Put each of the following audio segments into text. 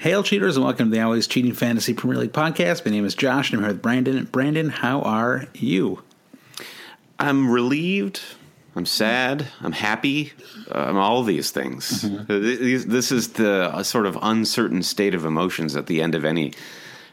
Hail, cheaters, and welcome to the Always Cheating Fantasy Premier League podcast. My name is Josh, and I'm here with Brandon. Brandon, how are you? I'm relieved. I'm sad. I'm happy. Uh, I'm all these things. Mm-hmm. This is the sort of uncertain state of emotions at the end of any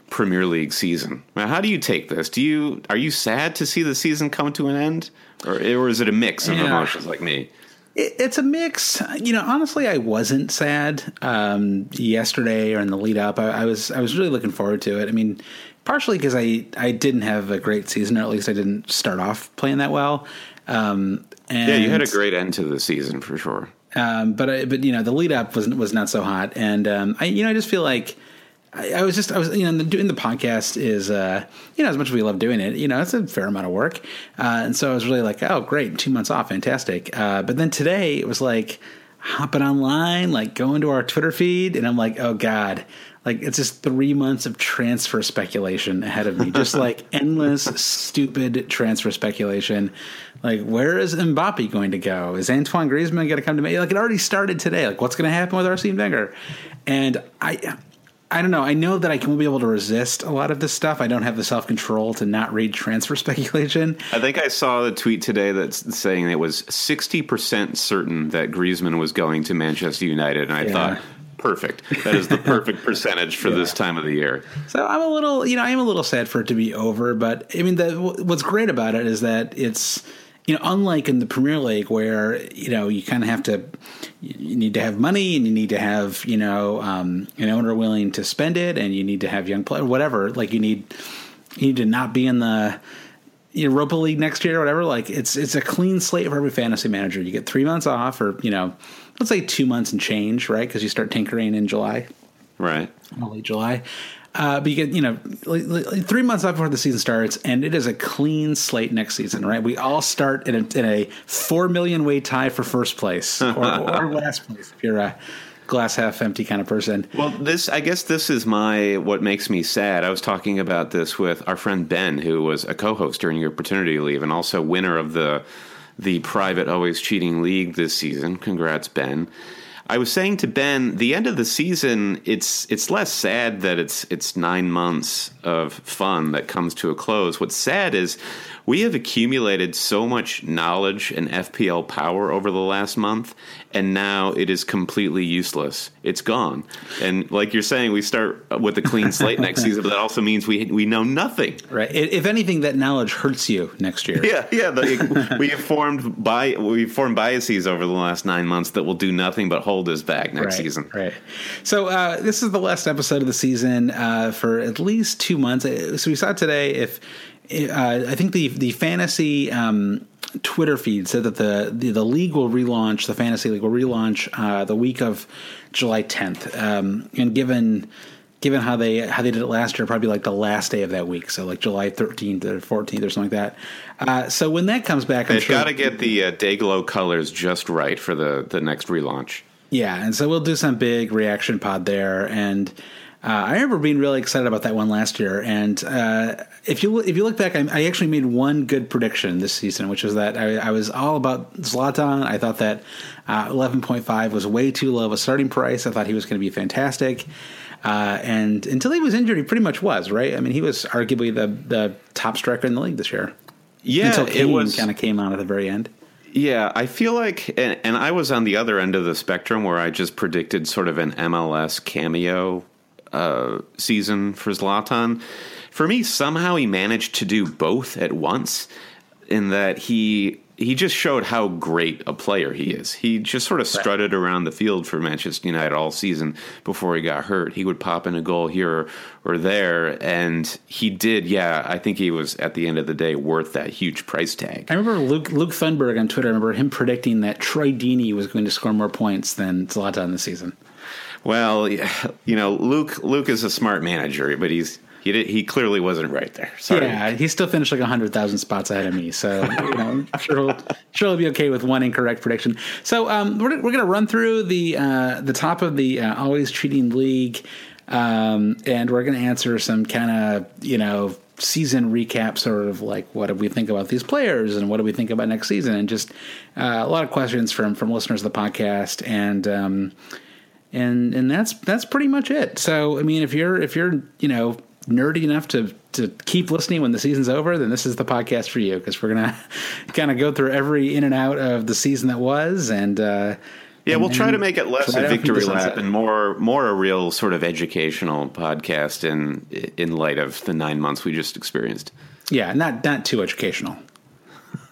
Premier League season. Now, how do you take this? Do you are you sad to see the season come to an end, or, or is it a mix of yeah. emotions like me? It's a mix. You know, honestly, I wasn't sad um, yesterday or in the lead up. I, I, was I was really looking forward to it. I mean, partially because I I didn't have a great season, or at least I didn't start off playing that well. Um, and, yeah, you had a great end to the season for sure. Um, but I, but you know, the lead up was was not so hot, and um, I you know I just feel like I, I, was just I was you know doing the podcast is uh, you know as much as we love doing it you know it's a fair amount of work. Uh, and so I was really like oh great two months off fantastic. Uh, but then today it was like hopping online like going to our Twitter feed and I'm like oh god. Like it's just three months of transfer speculation ahead of me. Just like endless stupid transfer speculation. Like where is Mbappe going to go? Is Antoine Griezmann going to come to me like it already started today. Like what's going to happen with Arsene Wenger? And I I don't know. I know that I can be able to resist a lot of this stuff. I don't have the self control to not read transfer speculation. I think I saw the tweet today that's saying it was sixty percent certain that Griezmann was going to Manchester United, and I yeah. thought, perfect. That is the perfect percentage for yeah. this time of the year. So I'm a little, you know, I am a little sad for it to be over, but I mean, the, what's great about it is that it's you know, unlike in the Premier League where you know you kind of have to, you need to have money and you need to have you know um, an owner willing to spend it, and you need to have young players, whatever. Like you need, you need to not be in the Europa League next year or whatever. Like it's it's a clean slate for every fantasy manager. You get three months off, or you know, let's say two months and change, right? Because you start tinkering in July, right? Late July, uh, but you get, you know, three months before the season starts, and it is a clean slate next season, right? We all start in a, in a four million way tie for first place or, or last place if you're a glass half empty kind of person. Well, this, I guess, this is my what makes me sad. I was talking about this with our friend Ben, who was a co-host during your paternity leave, and also winner of the the private always cheating league this season. Congrats, Ben. I was saying to Ben, the end of the season, it's it's less sad that it's it's nine months of fun that comes to a close. What's sad is we have accumulated so much knowledge and FPL power over the last month, and now it is completely useless. It's gone. And like you're saying, we start with a clean slate next season, but that also means we we know nothing. Right. If anything, that knowledge hurts you next year. Yeah, yeah. The, we have formed by we formed biases over the last nine months that will do nothing but hold us back next right, season. Right. So uh, this is the last episode of the season uh, for at least two months. Uh, so we saw today if. Uh, I think the the fantasy um, Twitter feed said that the, the, the league will relaunch the fantasy league will relaunch uh, the week of July 10th. Um, and given given how they how they did it last year, probably like the last day of that week, so like July 13th or 14th or something like that. Uh, so when that comes back, I'm They've sure got to get the uh, Dayglow colors just right for the the next relaunch. Yeah, and so we'll do some big reaction pod there, and uh, I remember being really excited about that one last year. And uh, if you if you look back, I, I, actually made one good prediction this season, which was that I, I was all about Zlatan. I thought that uh, eleven point five was way too low of a starting price. I thought he was going to be fantastic. Uh, and until he was injured, he pretty much was right. I mean, he was arguably the the top striker in the league this year. Yeah, until Kane it was kind of came on at the very end. Yeah, I feel like, and, and, I was on the other end of the spectrum where I just predicted sort of an MLS cameo uh, season for Zlatan. For me, somehow he managed to do both at once, in that he he just showed how great a player he is. He just sort of strutted around the field for Manchester United all season before he got hurt. He would pop in a goal here or there, and he did. Yeah, I think he was at the end of the day worth that huge price tag. I remember Luke Luke Thunberg on Twitter. I remember him predicting that Troy Deeney was going to score more points than Zlatan this season. Well, you know, Luke Luke is a smart manager, but he's he did, he clearly wasn't right there. Sorry. Yeah, he still finished like hundred thousand spots ahead of me. So you know, I'm sure he'll, sure he'll be okay with one incorrect prediction. So um, we're we're gonna run through the uh, the top of the uh, always cheating league, um, and we're gonna answer some kind of you know season recap, sort of like what do we think about these players and what do we think about next season, and just uh, a lot of questions from from listeners of the podcast and. Um, and and that's that's pretty much it. So I mean, if you're if you're you know nerdy enough to to keep listening when the season's over, then this is the podcast for you because we're gonna kind of go through every in and out of the season that was, and uh, yeah, and, we'll try to make it less a victory lap and more more a real sort of educational podcast in in light of the nine months we just experienced. Yeah, not not too educational.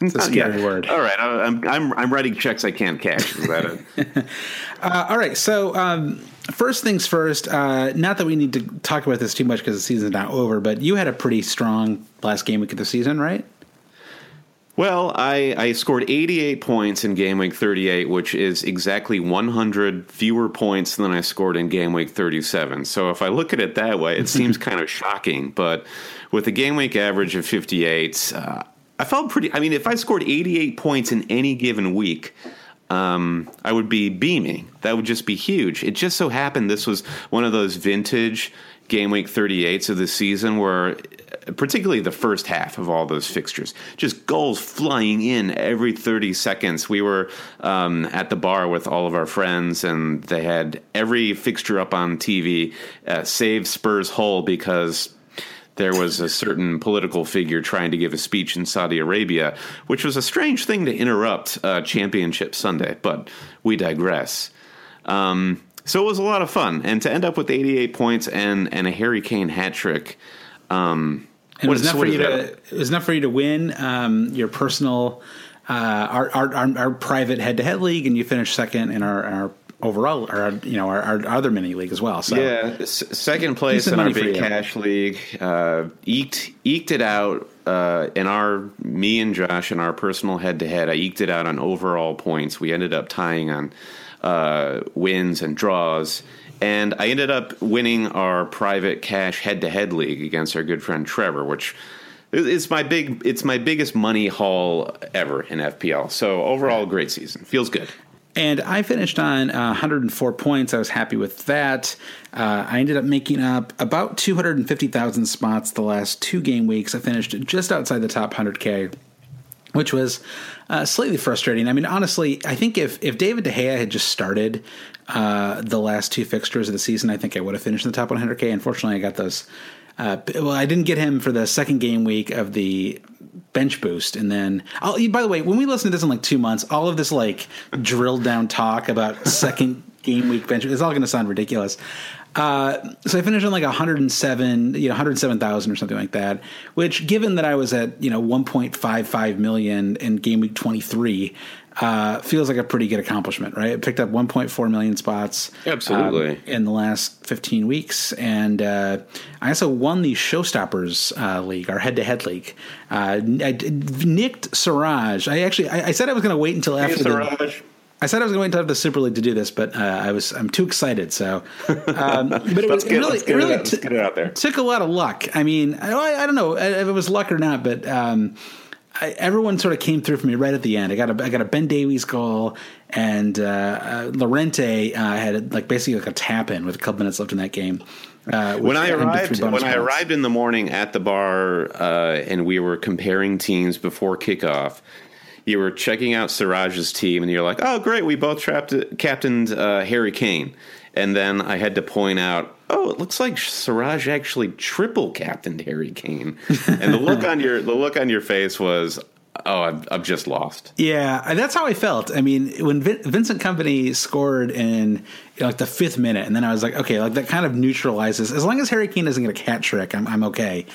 It's a scary yeah. word. All right, I'm I'm I'm writing checks I can't cash. Is that it? uh, all right, so. Um, first things first. Uh, not that we need to talk about this too much because the season's not over, but you had a pretty strong last game week of the season, right? Well, I, I scored 88 points in game week 38, which is exactly 100 fewer points than I scored in game week 37. So if I look at it that way, it seems kind of shocking. But with a game week average of 58, uh, I felt pretty. I mean, if I scored 88 points in any given week, um, I would be beaming. That would just be huge. It just so happened this was one of those vintage game week 38s of the season where particularly the first half of all those fixtures just goals flying in every 30 seconds we were um, at the bar with all of our friends and they had every fixture up on tv uh, save spurs hull because there was a certain political figure trying to give a speech in Saudi Arabia, which was a strange thing to interrupt uh, Championship Sunday, but we digress. Um, so it was a lot of fun, and to end up with 88 points and and a Harry Kane hat trick. Um, it was enough for you to it was enough for you to win um, your personal uh, our, our, our our private head to head league, and you finished second in our, our overall, or you know, our, our, other mini league as well. So yeah, S- second place in our big cash league, uh, eked eked it out uh, in our me and Josh in our personal head to head. I eked it out on overall points. We ended up tying on uh, wins and draws. And I ended up winning our private cash head to head league against our good friend Trevor, which it's my big it's my biggest money haul ever in FPL. So overall, great season. Feels good. And I finished on uh, 104 points. I was happy with that. Uh, I ended up making up about 250,000 spots the last two game weeks. I finished just outside the top 100K, which was uh, slightly frustrating. I mean, honestly, I think if, if David De Gea had just started uh, the last two fixtures of the season, I think I would have finished in the top 100K. Unfortunately, I got those. Uh, well, I didn't get him for the second game week of the bench boost and then I'll, by the way when we listen to this in like two months all of this like drilled down talk about second game week bench it's all going to sound ridiculous. Uh, so I finished on like 107, you know, 107,000 or something like that, which given that I was at, you know, 1.55 million in game week 23, uh, feels like a pretty good accomplishment, right? It picked up 1.4 million spots. Absolutely. Um, in the last 15 weeks. And uh, I also won the Showstoppers uh, League, our head to head league. Uh, I nicked Siraj. I actually, I, I said I was going to wait until after hey, the. I said I was going to wait have the Super League to do this, but uh, I was I'm too excited. So, um, but it, was, get, it really, let's it really it out, let's it out there. took a lot of luck. I mean, I, I don't know if it was luck or not, but um, I, everyone sort of came through for me right at the end. I got a I got a Ben Davies goal, and uh, uh, Llorente uh, had like basically like a tap in with a couple minutes left in that game. Uh, when I arrived, when I arrived in the morning at the bar, uh, and we were comparing teams before kickoff, you were checking out Siraj's team, and you're like, "Oh, great, we both trapped captained uh, Harry Kane." And then I had to point out, "Oh, it looks like Siraj actually triple captained Harry Kane." And the look on your the look on your face was, "Oh, I've, I've just lost." Yeah, that's how I felt. I mean, when Vin- Vincent Kompany scored in you know, like the fifth minute, and then I was like, okay, like that kind of neutralizes. As long as Harry Kane doesn't get a hat trick, I'm, I'm okay.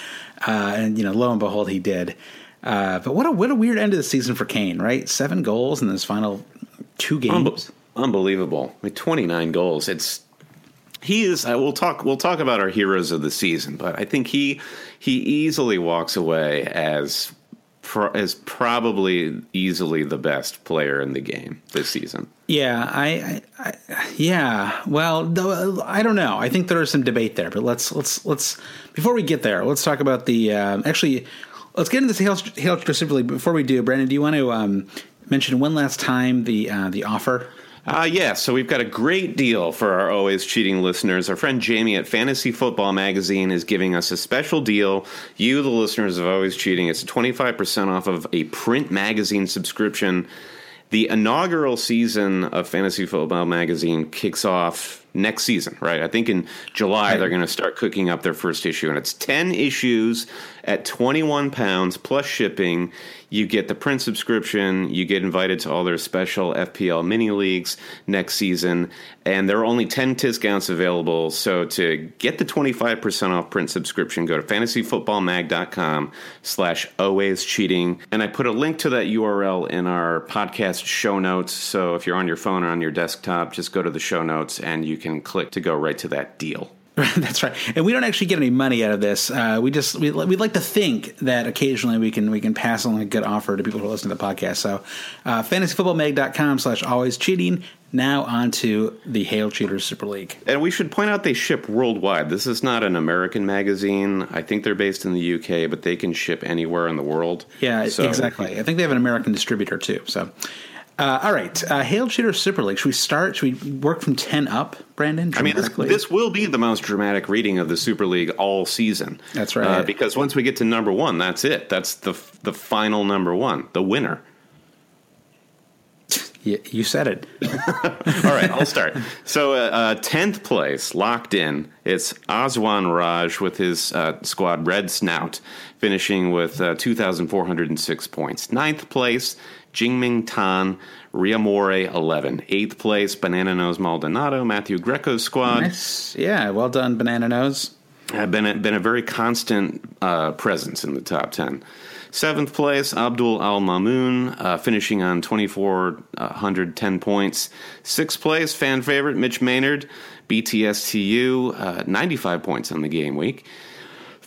Uh, and you know, lo and behold, he did. Uh, but what a what a weird end of the season for Kane, right? Seven goals in his final two games. Unbe- unbelievable. I mean, 29 goals. It's he is. I will talk. We'll talk about our heroes of the season, but I think he he easily walks away as pro, as probably easily the best player in the game this season. Yeah, I, I, I yeah. Well, I don't know. I think there is some debate there, but let's let's let's before we get there, let's talk about the um, actually. Let's get into this Hail specifically. Before we do, Brandon, do you want to um, mention one last time the uh, the offer? Uh, yeah, so we've got a great deal for our always cheating listeners. Our friend Jamie at Fantasy Football Magazine is giving us a special deal. You, the listeners of Always Cheating, it's 25% off of a print magazine subscription. The inaugural season of Fantasy Football Magazine kicks off next season, right? I think in July they're going to start cooking up their first issue, and it's 10 issues at 21 pounds plus shipping. You get the print subscription, you get invited to all their special FPL mini leagues next season, and there are only 10 discounts available. So to get the 25% off print subscription, go to fantasyfootballmag.com slash always cheating. And I put a link to that URL in our podcast show notes. So if you're on your phone or on your desktop, just go to the show notes and you can click to go right to that deal. That's right, and we don't actually get any money out of this. Uh, we just we we like to think that occasionally we can we can pass on a good offer to people who listen to the podcast. So, uh, fantasyfootballmag.com slash always cheating. Now on to the Hail Cheaters Super League. And we should point out they ship worldwide. This is not an American magazine. I think they're based in the UK, but they can ship anywhere in the world. Yeah, So- exactly. I think they have an American distributor too. So, uh, all right, uh, Hail Cheaters Super League. Should we start? Should we work from ten up, Brandon? I mean, this, this will be the most dramatic reading of the Super League all season. That's right. Uh, because once we get to number one, that's it. That's the the final number one, the winner. Yeah, you said it. All right, I'll start. So, uh, tenth place locked in. It's Aswan Raj with his uh, squad Red Snout, finishing with uh, two thousand four hundred and six points. Ninth place, Jingming Tan, Riamore eleven. Eighth place, Banana Nose Maldonado, Matthew Greco's squad. Nice. Yeah, well done, Banana Nose. have been a, been a very constant uh, presence in the top 10. Seventh place, Abdul Al Mamoon, uh, finishing on 2,410 points. Sixth place, fan favorite Mitch Maynard, BTSTU, uh, 95 points on the game week.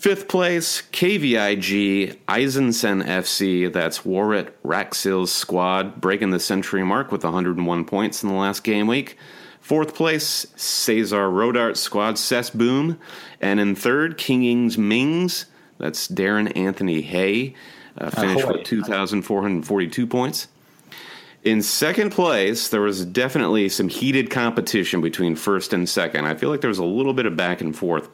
Fifth place, KVIG, Eisensen FC, that's Warrit Raxil's squad, breaking the century mark with 101 points in the last game week. Fourth place, Cesar Rodart squad, Cess Boom. And in third, Kingings Mings, that's Darren Anthony Hay, uh, finished Ahoy. with 2,442 points. In second place, there was definitely some heated competition between first and second. I feel like there was a little bit of back and forth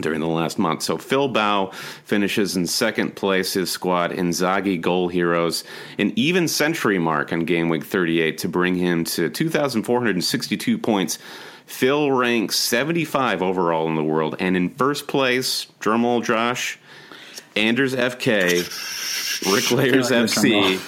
during the last month. So Phil Bow finishes in second place, his squad, Inzaghi Goal Heroes, an even century mark on game week 38 to bring him to 2,462 points. Phil ranks 75 overall in the world. And in first place, drumroll Josh, Anders FK, Rick Layers like FC.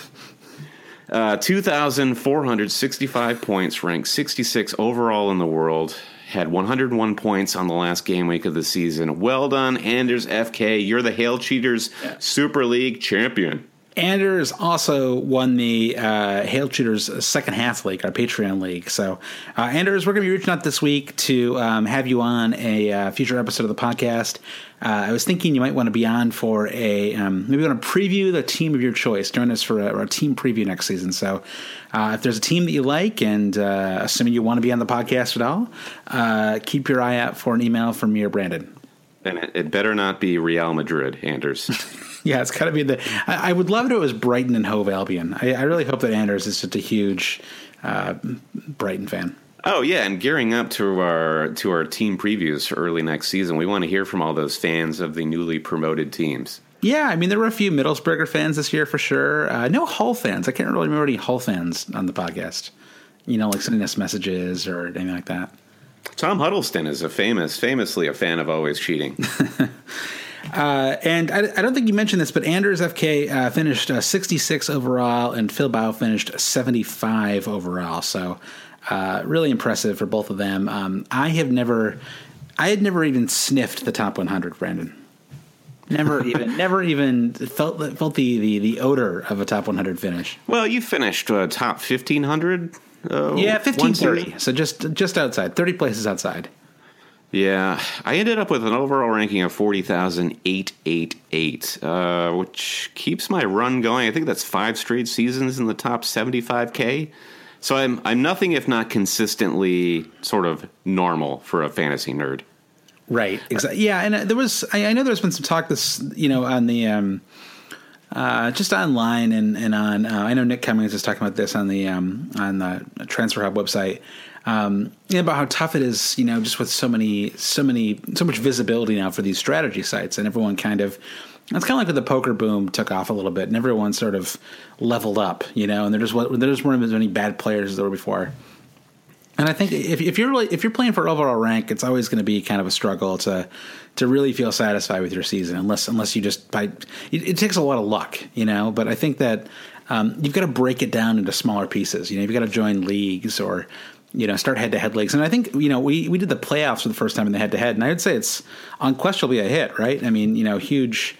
Uh, 2,465 points, ranked 66 overall in the world. Had 101 points on the last game week of the season. Well done, Anders FK. You're the Hail Cheaters Super League champion. Anders also won the uh, Hail Cheaters second half league, our Patreon league. So, uh, Anders, we're going to be reaching out this week to um, have you on a uh, future episode of the podcast. Uh, I was thinking you might want to be on for a um, maybe want to preview the team of your choice. Join us for a, a team preview next season. So, uh, if there's a team that you like, and uh, assuming you want to be on the podcast at all, keep your eye out for an email from me or Brandon. And it better not be Real Madrid, Anders. Yeah, it's got to be the. I, I, would love it if it was Brighton and Hove Albion. I, I really hope that Anders is just a huge uh, Brighton fan. Oh yeah, and gearing up to our to our team previews for early next season, we want to hear from all those fans of the newly promoted teams. Yeah, I mean there were a few Middlesbrougher fans this year for sure. Uh, no Hull fans. I can't really remember any Hull fans on the podcast. You know, like sending us messages or anything like that. Tom Huddlestone is a famous, famously a fan of always cheating. Uh, and I, I, don't think you mentioned this, but Anders FK uh, finished uh, 66 overall, and Phil Bow finished 75 overall. So uh, really impressive for both of them. Um, I have never, I had never even sniffed the top 100, Brandon. Never even, never even felt felt the, the the odor of a top 100 finish. Well, you finished uh, top 1500. Uh, yeah, 1530. So just just outside, 30 places outside. Yeah, I ended up with an overall ranking of 40,888, uh, which keeps my run going. I think that's five straight seasons in the top 75K. So I'm, I'm nothing if not consistently sort of normal for a fantasy nerd. Right. Exactly. Yeah. And uh, there was, I, I know there's been some talk this, you know, on the, um, uh, just online and, and on, uh, I know Nick Cummings is talking about this on the, um, on the Transfer Hub website um, about how tough it is, you know, just with so many, so many, so much visibility now for these strategy sites, and everyone kind of. It's kind of like when the poker boom took off a little bit, and everyone sort of leveled up, you know, and there just there just weren't as many bad players as there were before. And I think if, if you're really if you're playing for overall rank, it's always going to be kind of a struggle to to really feel satisfied with your season, unless unless you just by it, it takes a lot of luck, you know. But I think that um, you've got to break it down into smaller pieces. You know, you've got to join leagues or you know, start head to head leagues. And I think, you know, we, we did the playoffs for the first time in the head to head. And I would say it's unquestionably a hit, right? I mean, you know, huge,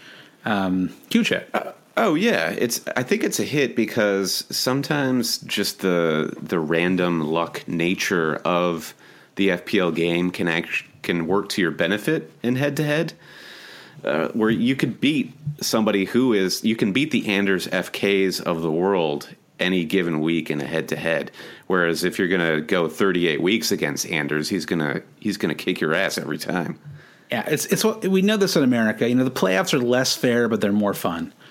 um, huge hit. Uh, oh yeah. It's, I think it's a hit because sometimes just the, the random luck nature of the FPL game can act, can work to your benefit in head to head. where you could beat somebody who is you can beat the Anders FKs of the world any given week in a head to head. Whereas if you're going to go 38 weeks against Anders, he's going to he's going to kick your ass every time. Yeah, it's it's what we know this in America. You know, the playoffs are less fair, but they're more fun.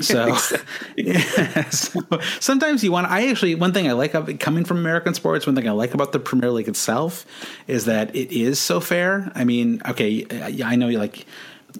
So, yeah, so, sometimes you want. I actually one thing I like of coming from American sports. One thing I like about the Premier League itself is that it is so fair. I mean, okay, I know you like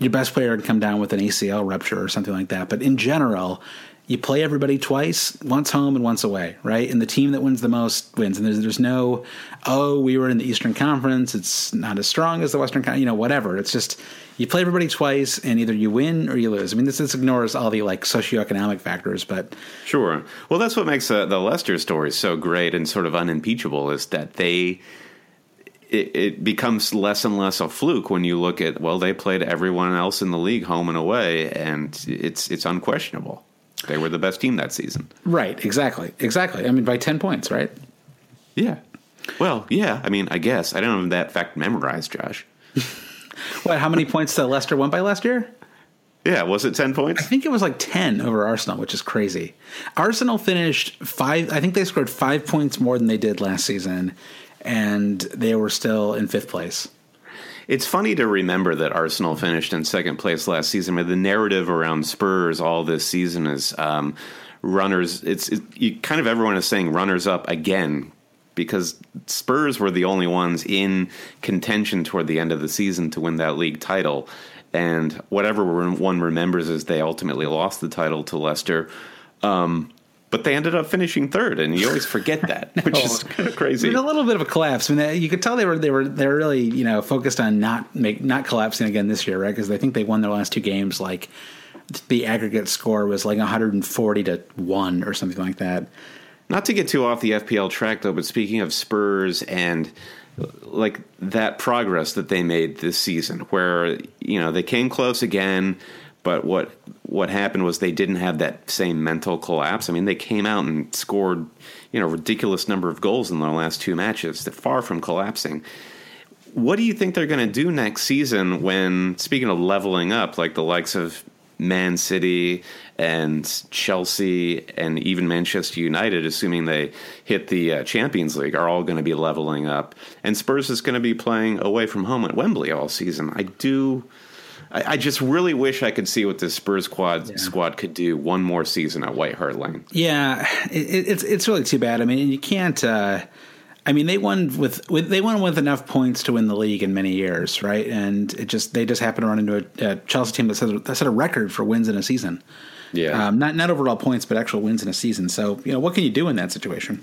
your best player can come down with an ACL rupture or something like that, but in general, you play everybody twice, once home and once away, right? And the team that wins the most wins. And there's there's no, oh, we were in the Eastern Conference. It's not as strong as the Western, Conference, you know, whatever. It's just you play everybody twice, and either you win or you lose. I mean, this, this ignores all the like socioeconomic factors, but sure. Well, that's what makes uh, the Leicester story so great and sort of unimpeachable is that they. It, it becomes less and less a fluke when you look at well, they played everyone else in the league home and away, and it's it's unquestionable. They were the best team that season. Right, exactly. Exactly. I mean, by 10 points, right? Yeah. Well, yeah. I mean, I guess. I don't have that fact memorized, Josh. what, how many points did Leicester won by last year? Yeah, was it 10 points? I think it was like 10 over Arsenal, which is crazy. Arsenal finished five, I think they scored five points more than they did last season, and they were still in fifth place. It's funny to remember that Arsenal finished in second place last season, but the narrative around Spurs all this season is um, runners. It's it, you, kind of everyone is saying runners up again because Spurs were the only ones in contention toward the end of the season to win that league title. And whatever one remembers is they ultimately lost the title to Leicester. Um, but they ended up finishing third, and you always forget that, which is oh. kind of crazy. a little bit of a collapse. I mean, you could tell they were they were they were really you know focused on not make not collapsing again this year, right? Because I think they won their last two games. Like the aggregate score was like 140 to one or something like that. Not to get too off the FPL track though, but speaking of Spurs and like that progress that they made this season, where you know they came close again But what what happened was they didn't have that same mental collapse. I mean, they came out and scored, you know, ridiculous number of goals in their last two matches. They're far from collapsing. What do you think they're going to do next season when, speaking of leveling up, like the likes of Man City and Chelsea and even Manchester United, assuming they hit the uh, Champions League, are all going to be leveling up. And Spurs is going to be playing away from home at Wembley all season. I do. I, I just really wish I could see what this Spurs squad yeah. squad could do one more season at White Hart Lane. Yeah, it, it's it's really too bad. I mean, you can't. Uh, I mean, they won with, with, they won with enough points to win the league in many years, right? And it just they just happened to run into a, a Chelsea team that set, that set a record for wins in a season. Yeah, um, not not overall points, but actual wins in a season. So you know, what can you do in that situation?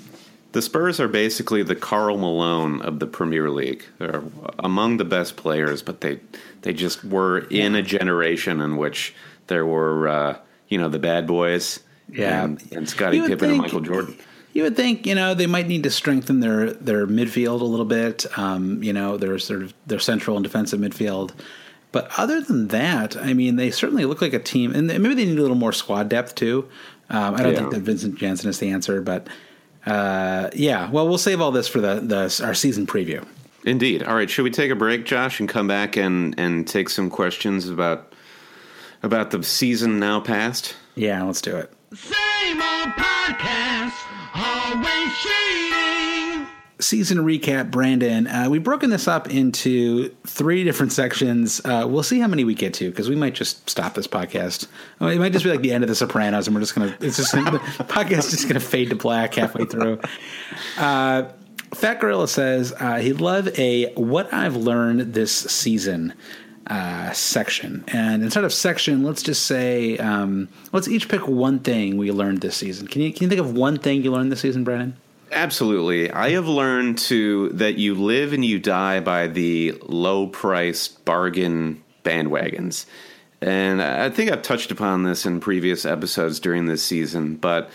The Spurs are basically the Karl Malone of the Premier League. They're among the best players, but they they just were in a generation in which there were uh, you know the bad boys, yeah, and, and Scottie Pippen think, and Michael Jordan. You would think you know they might need to strengthen their their midfield a little bit. Um, you know, their sort of their central and defensive midfield. But other than that, I mean, they certainly look like a team, and maybe they need a little more squad depth too. Um, I don't yeah. think that Vincent Janssen is the answer, but uh, yeah. Well, we'll save all this for the, the our season preview. Indeed. All right. Should we take a break, Josh, and come back and and take some questions about about the season now past? Yeah, let's do it. Same old podcast, always cheating season recap, Brandon. Uh, we've broken this up into three different sections. Uh, we'll see how many we get to because we might just stop this podcast. it might just be like the end of The Sopranos, and we're just gonna. It's just the podcast is just gonna fade to black halfway through. Uh, Fat Gorilla says uh, he'd love a "What I've Learned This Season." Uh, section. And instead of section, let's just say um, let's each pick one thing we learned this season. Can you can you think of one thing you learned this season, Brandon? Absolutely. I have learned to that you live and you die by the low priced bargain bandwagons. And I think I've touched upon this in previous episodes during this season, but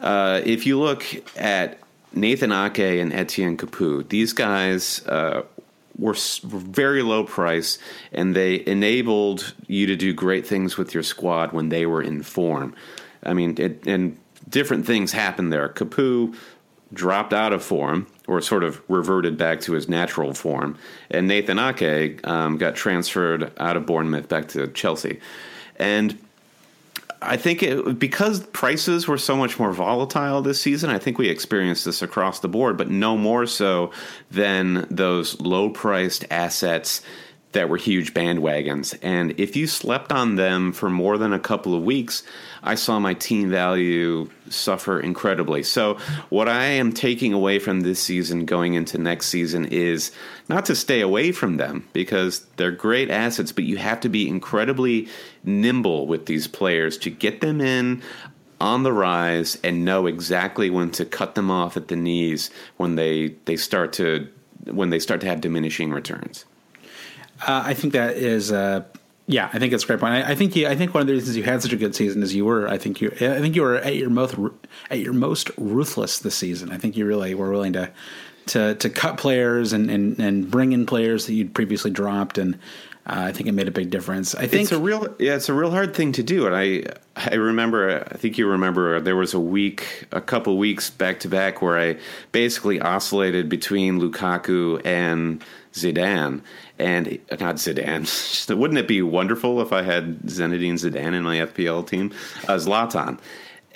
uh, if you look at Nathan Ake and Etienne Capoue, these guys uh, were very low price and they enabled you to do great things with your squad when they were in form. I mean, it, and different things happened there. Capoue dropped out of form or sort of reverted back to his natural form. And Nathan Ake um, got transferred out of Bournemouth back to Chelsea. And I think it, because prices were so much more volatile this season, I think we experienced this across the board, but no more so than those low priced assets that were huge bandwagons. And if you slept on them for more than a couple of weeks, I saw my team value suffer incredibly. So, what I am taking away from this season going into next season is not to stay away from them because they're great assets, but you have to be incredibly nimble with these players to get them in on the rise and know exactly when to cut them off at the knees when they, they start to when they start to have diminishing returns. Uh, I think that is, uh, yeah, I think it's a great point. I, I, think you, I think one of the reasons you had such a good season is you were, I think you, I think you were at your most at your most ruthless this season. I think you really were willing to to to cut players and and, and bring in players that you'd previously dropped and. Uh, I think it made a big difference. I think it's a real, yeah, it's a real hard thing to do. And I, I remember, I think you remember, there was a week, a couple weeks back to back where I basically oscillated between Lukaku and Zidane, and not Zidane. Wouldn't it be wonderful if I had Zinedine Zidane in my FPL team? Uh, Zlatan.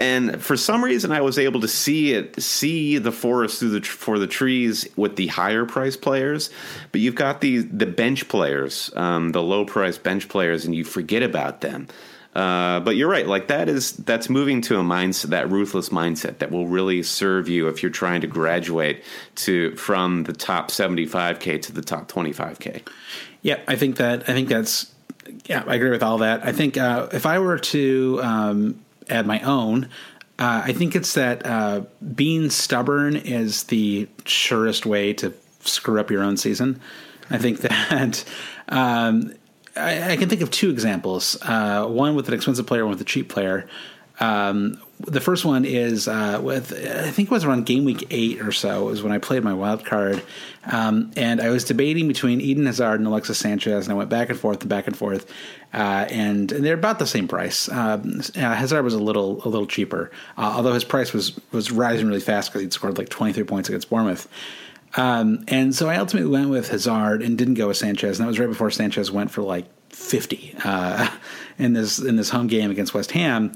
And for some reason, I was able to see it, see the forest through the for the trees with the higher price players. But you've got the the bench players, um, the low price bench players, and you forget about them. Uh, but you're right. Like that is that's moving to a mindset, that ruthless mindset that will really serve you if you're trying to graduate to from the top 75k to the top 25k. Yeah, I think that I think that's yeah, I agree with all that. I think uh, if I were to um, add my own, uh, I think it's that uh, being stubborn is the surest way to screw up your own season. I think that um, I, I, can think of two examples. Uh, one with an expensive player, one with a cheap player. Um, the first one is uh, with I think it was around game week eight or so It was when I played my wild card, um, and I was debating between Eden Hazard and Alexis Sanchez, and I went back and forth and back and forth, uh, and, and, they're about the same price. Um, uh, Hazard was a little a little cheaper, uh, although his price was was rising really fast because he'd scored like twenty three points against Bournemouth. Um, and so I ultimately went with Hazard and didn't go with Sanchez, and that was right before Sanchez went for like fifty uh, in this in this home game against West Ham.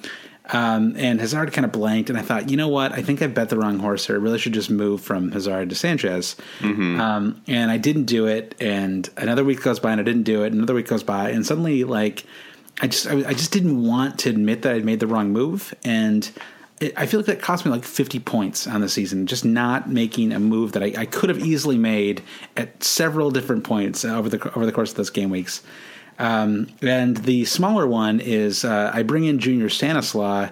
Um, and Hazard kind of blanked, and I thought, you know what? I think I bet the wrong horse here. I really should just move from Hazard to Sanchez. Mm-hmm. Um, and I didn't do it. And another week goes by, and I didn't do it. Another week goes by, and suddenly, like, I just, I, I just didn't want to admit that I'd made the wrong move. And I feel like that cost me like 50 points on the season, just not making a move that I, I could have easily made at several different points over the over the course of those game weeks. Um, and the smaller one is uh, I bring in Junior Stanislas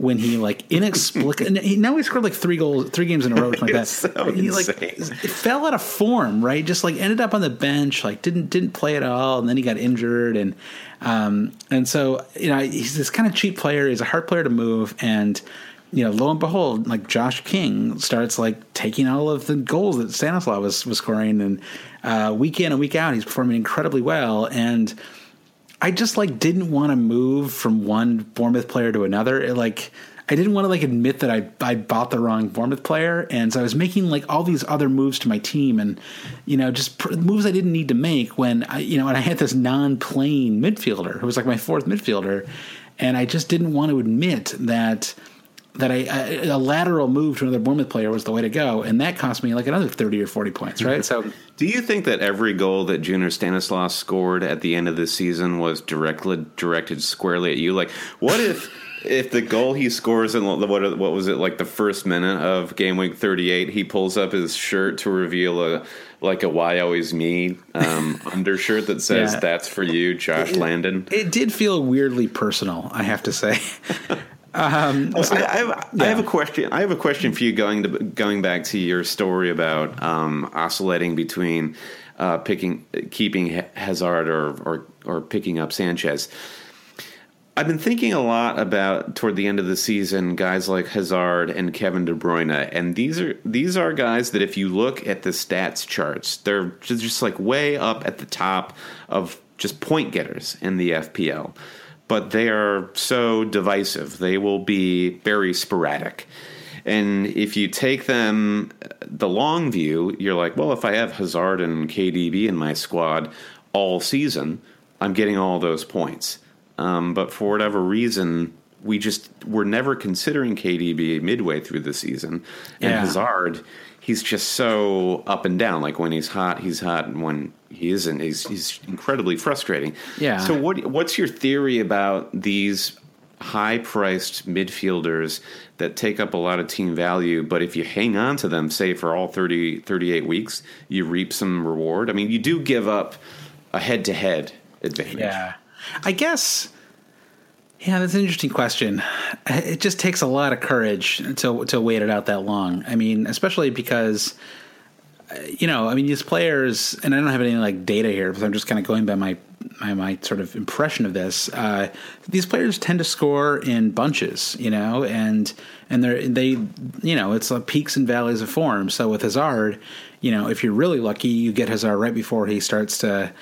when he like inexplicably he now he scored like three goals three games in a row like that. so he like fell out of form right? Just like ended up on the bench like didn't didn't play at all and then he got injured and um and so you know he's this kind of cheap player he's a hard player to move and you know, lo and behold, like Josh King starts like taking all of the goals that Stanislas was was scoring, and uh, week in and week out, he's performing incredibly well. And I just like didn't want to move from one Bournemouth player to another. It, like I didn't want to like admit that I I bought the wrong Bournemouth player, and so I was making like all these other moves to my team, and you know just pr- moves I didn't need to make when I you know and I had this non-playing midfielder who was like my fourth midfielder, and I just didn't want to admit that that a, a, lateral move to another Bournemouth player was the way to go, and that cost me like another thirty or forty points, right? So, do you think that every goal that Junior Stanislas scored at the end of the season was directly directed squarely at you? Like, what if? if the goal he scores in what what was it like the first minute of game week 38 he pulls up his shirt to reveal a like a why always me um, undershirt that says yeah. that's for you josh it, landon it did feel weirdly personal i have to say Um, I, I, have, yeah. I, have, a question. I have a question for you going to going back to your story about um, oscillating between uh, picking keeping Hazard or, or or picking up Sanchez. I've been thinking a lot about toward the end of the season guys like Hazard and Kevin De Bruyne, and these are these are guys that if you look at the stats charts, they're just like way up at the top of just point getters in the FPL but they are so divisive. They will be very sporadic. And if you take them the long view, you're like, well, if I have Hazard and KDB in my squad all season, I'm getting all those points. Um, but for whatever reason, we just were never considering KDB midway through the season. And yeah. Hazard, he's just so up and down. Like when he's hot, he's hot, and when he isn't. He's he's incredibly frustrating. Yeah. So what what's your theory about these high priced midfielders that take up a lot of team value, but if you hang on to them, say for all 30, 38 weeks, you reap some reward? I mean, you do give up a head to head advantage. Yeah. I guess. Yeah, that's an interesting question. It just takes a lot of courage to to wait it out that long. I mean, especially because you know, I mean, these players, and I don't have any like data here, but I'm just kind of going by my my, my sort of impression of this. Uh, these players tend to score in bunches, you know, and and they're they, you know, it's like peaks and valleys of form. So with Hazard, you know, if you're really lucky, you get Hazard right before he starts to,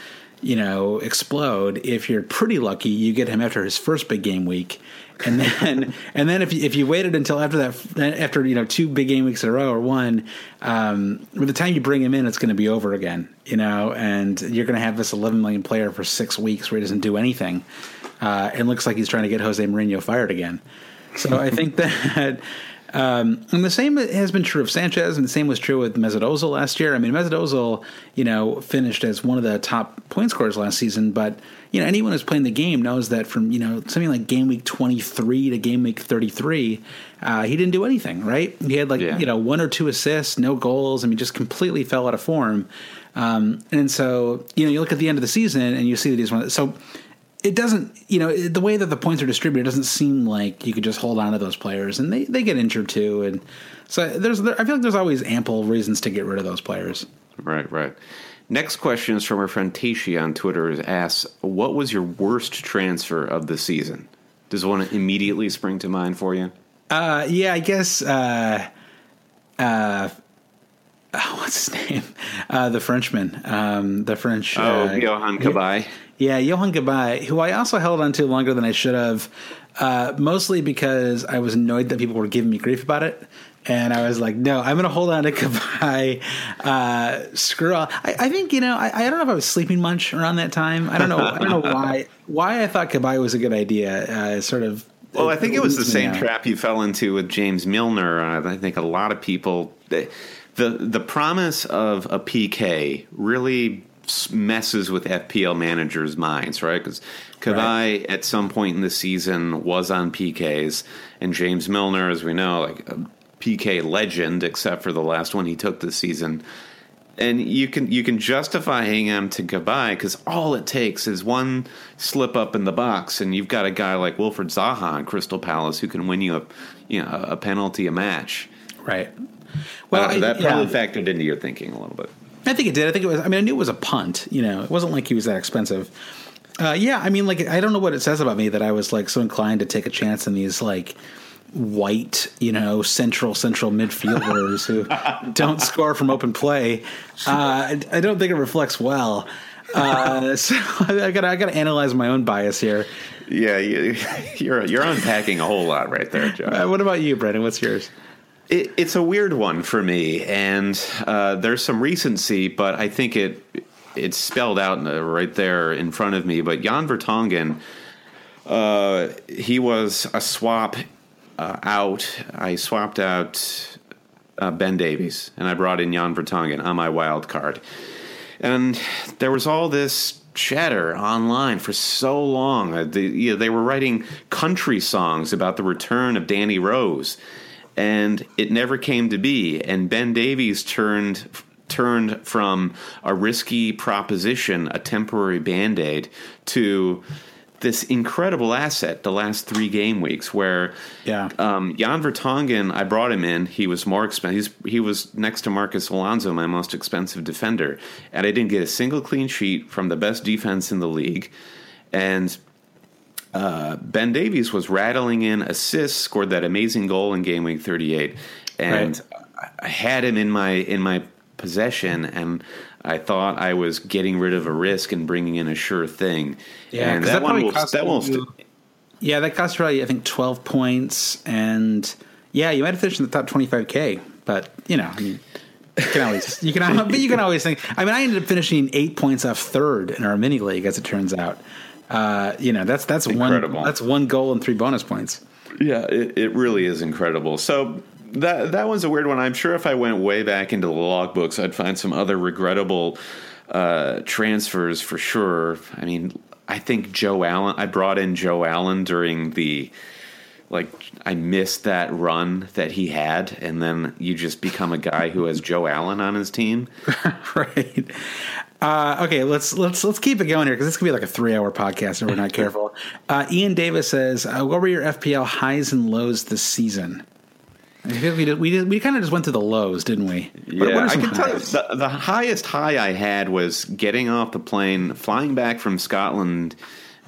you know, explode. If you're pretty lucky, you get him after his first big game week and then and then if you, if you waited until after that after you know two big game weeks in a row or one um, by the time you bring him in it's going to be over again you know and you're going to have this 11 million player for six weeks where he doesn't do anything uh, and looks like he's trying to get Jose Mourinho fired again so I think that um, and the same has been true of Sanchez, and the same was true with Mesut last year. I mean, Mesut Ozil, you know, finished as one of the top point scorers last season, but you know, anyone who's playing the game knows that from you know something like game week twenty three to game week thirty three, uh, he didn't do anything. Right? He had like yeah. you know one or two assists, no goals. I mean, just completely fell out of form. Um, and so you know, you look at the end of the season and you see that he's one. So it doesn't, you know, the way that the points are distributed doesn't seem like you could just hold on to those players, and they, they get injured too, and so there's I feel like there's always ample reasons to get rid of those players. Right, right. Next question is from our friend Tashi on Twitter. is Asks, "What was your worst transfer of the season?" Does one immediately spring to mind for you? Uh, yeah, I guess. Uh, uh, what's his name? Uh, the Frenchman, um, the French. Oh, uh, Yohan Cabaye. Yeah, Yohan Cabaye, who I also held on to longer than I should have, uh, mostly because I was annoyed that people were giving me grief about it. And I was like, no, I'm going to hold on to Cabaye. Uh, screw all. I, I, think, you know, I, I, don't know if I was sleeping much around that time. I don't know. I don't know why, why I thought Cabaye was a good idea. Uh, sort of. Well, I think it was the same out. trap you fell into with James Milner. I think a lot of people, the, the, the promise of a PK really messes with FPL managers' minds, right? Because Cabaye right. at some point in the season was on PKs, and James Milner, as we know, like a PK legend, except for the last one he took this season. And you can you can justify hanging on to Cabaye because all it takes is one slip up in the box, and you've got a guy like Wilfried Zaha on Crystal Palace who can win you a you know a penalty a match. Right. Well, uh, that probably yeah. factored into your thinking a little bit. I think it did. I think it was. I mean, I knew it was a punt. You know, it wasn't like he was that expensive. Uh, yeah, I mean, like I don't know what it says about me that I was like so inclined to take a chance in these like white, you know, central central midfielders who don't score from open play. Uh, I, I, don't think it reflects well. Uh, so I got I got to analyze my own bias here. Yeah, you, you're you're unpacking a whole lot right there, Joe. Uh, what about you, Brendan? What's yours? It, it's a weird one for me, and uh, there's some recency, but I think it it's spelled out right there in front of me. But Jan Vertonghen, uh, he was a swap uh, out. I swapped out uh, Ben Davies, and I brought in Jan Vertonghen on my wild card. And there was all this chatter online for so long. You know, they were writing country songs about the return of Danny Rose and it never came to be. And Ben Davies turned turned from a risky proposition, a temporary band aid, to this incredible asset the last three game weeks where yeah. um, Jan Vertonghen I brought him in. He was more expensive he was next to Marcos Alonso my most expensive defender. And I didn't get a single clean sheet from the best defense in the league. And uh, ben Davies was rattling in assists, scored that amazing goal in game week 38, and right. I had him in my in my possession, and I thought I was getting rid of a risk and bringing in a sure thing. Yeah, and that, that one will, that will. Yeah, that cost probably I think 12 points, and yeah, you might have finished in the top 25k, but you know, I mean. You can always, you can, but you can always think. I mean, I ended up finishing eight points off third in our mini league, as it turns out. Uh, you know, that's that's incredible. one that's one goal and three bonus points. Yeah, it, it really is incredible. So that that was a weird one. I'm sure if I went way back into the logbooks, I'd find some other regrettable uh, transfers for sure. I mean, I think Joe Allen. I brought in Joe Allen during the like I missed that run that he had, and then you just become a guy who has Joe Allen on his team. right. Uh, okay, let's let's let's keep it going here because this could be like a three-hour podcast if we're not careful. Uh, Ian Davis says, uh, "What were your FPL highs and lows this season?" I feel we did, we did, we kind of just went through the lows, didn't we? Yeah, I can tell you the, the highest high I had was getting off the plane, flying back from Scotland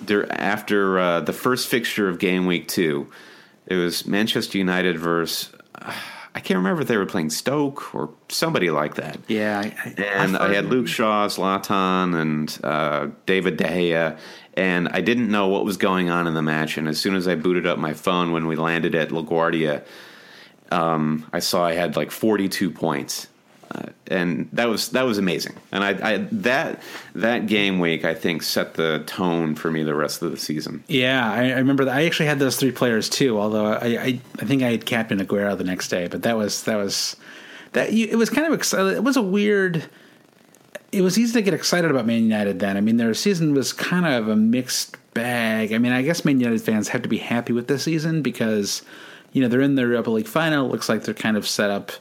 after uh, the first fixture of game week two. It was Manchester United versus. I can't remember if they were playing Stoke or somebody like that. Yeah, I, and I, I had Luke Shaw, Zlatan, and uh, David De Gea, and I didn't know what was going on in the match. And as soon as I booted up my phone when we landed at LaGuardia, um, I saw I had like 42 points. Uh, and that was that was amazing. And I, I, that that game week I think set the tone for me the rest of the season. Yeah, I, I remember that. I actually had those three players too. Although I, I, I think I had Captain Aguero the next day, but that was that was that it was kind of exciting. It was a weird. It was easy to get excited about Man United then. I mean, their season was kind of a mixed bag. I mean, I guess Man United fans have to be happy with this season because you know they're in the Europa League final. It looks like they're kind of set up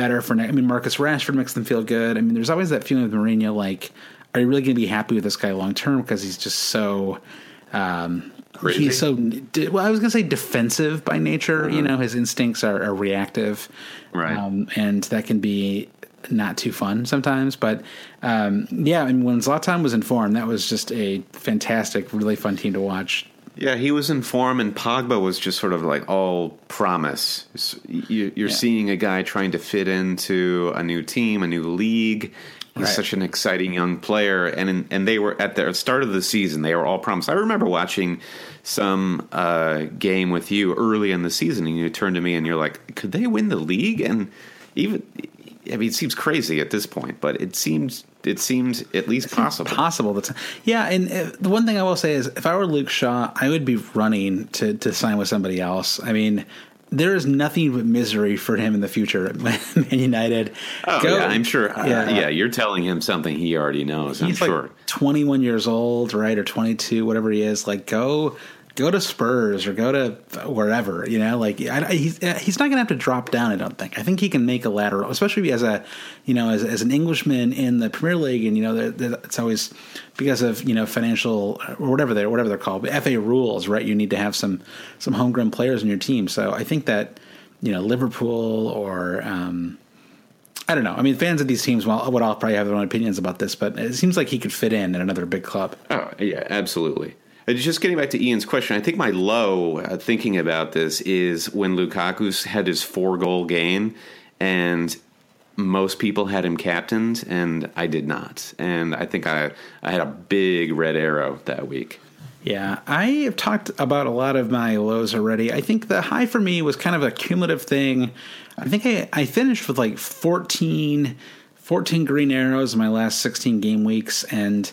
better for. I mean, Marcus Rashford makes them feel good. I mean, there's always that feeling with Mourinho, like, are you really going to be happy with this guy long term because he's just so. Um, Crazy. He's so well. I was going to say defensive by nature. You know, his instincts are, are reactive, right? Um, and that can be not too fun sometimes. But um, yeah, and when Zlatan was in form, that was just a fantastic, really fun team to watch. Yeah, he was in form, and Pogba was just sort of like all promise. You're yeah. seeing a guy trying to fit into a new team, a new league. He's right. such an exciting young player, and and they were at the start of the season. They were all promised. I remember watching some uh, game with you early in the season, and you turned to me and you're like, "Could they win the league?" And even, I mean, it seems crazy at this point, but it seems it seems at least possible. Possible. That's yeah. And uh, the one thing I will say is, if I were Luke Shaw, I would be running to to sign with somebody else. I mean, there is nothing but misery for him in the future at Man United. Oh Go, yeah, I'm sure. Uh, yeah, yeah, you're telling him something he already knows. I'm sure. 21 years old, right, or 22, whatever he is. Like, go go to Spurs or go to wherever. You know, like I, he's he's not going to have to drop down. I don't think. I think he can make a lateral, especially as a you know as, as an Englishman in the Premier League, and you know it's always because of you know financial or whatever they whatever they're called, FA rules, right? You need to have some some homegrown players in your team. So I think that you know Liverpool or. Um, I don't know. I mean, fans of these teams well, would all probably have their own opinions about this, but it seems like he could fit in at another big club. Oh yeah, absolutely. Just getting back to Ian's question, I think my low uh, thinking about this is when Lukaku had his four goal game, and most people had him captained, and I did not. And I think I I had a big red arrow that week. Yeah, I have talked about a lot of my lows already. I think the high for me was kind of a cumulative thing. I think I, I finished with like 14, 14 green arrows in my last 16 game weeks, and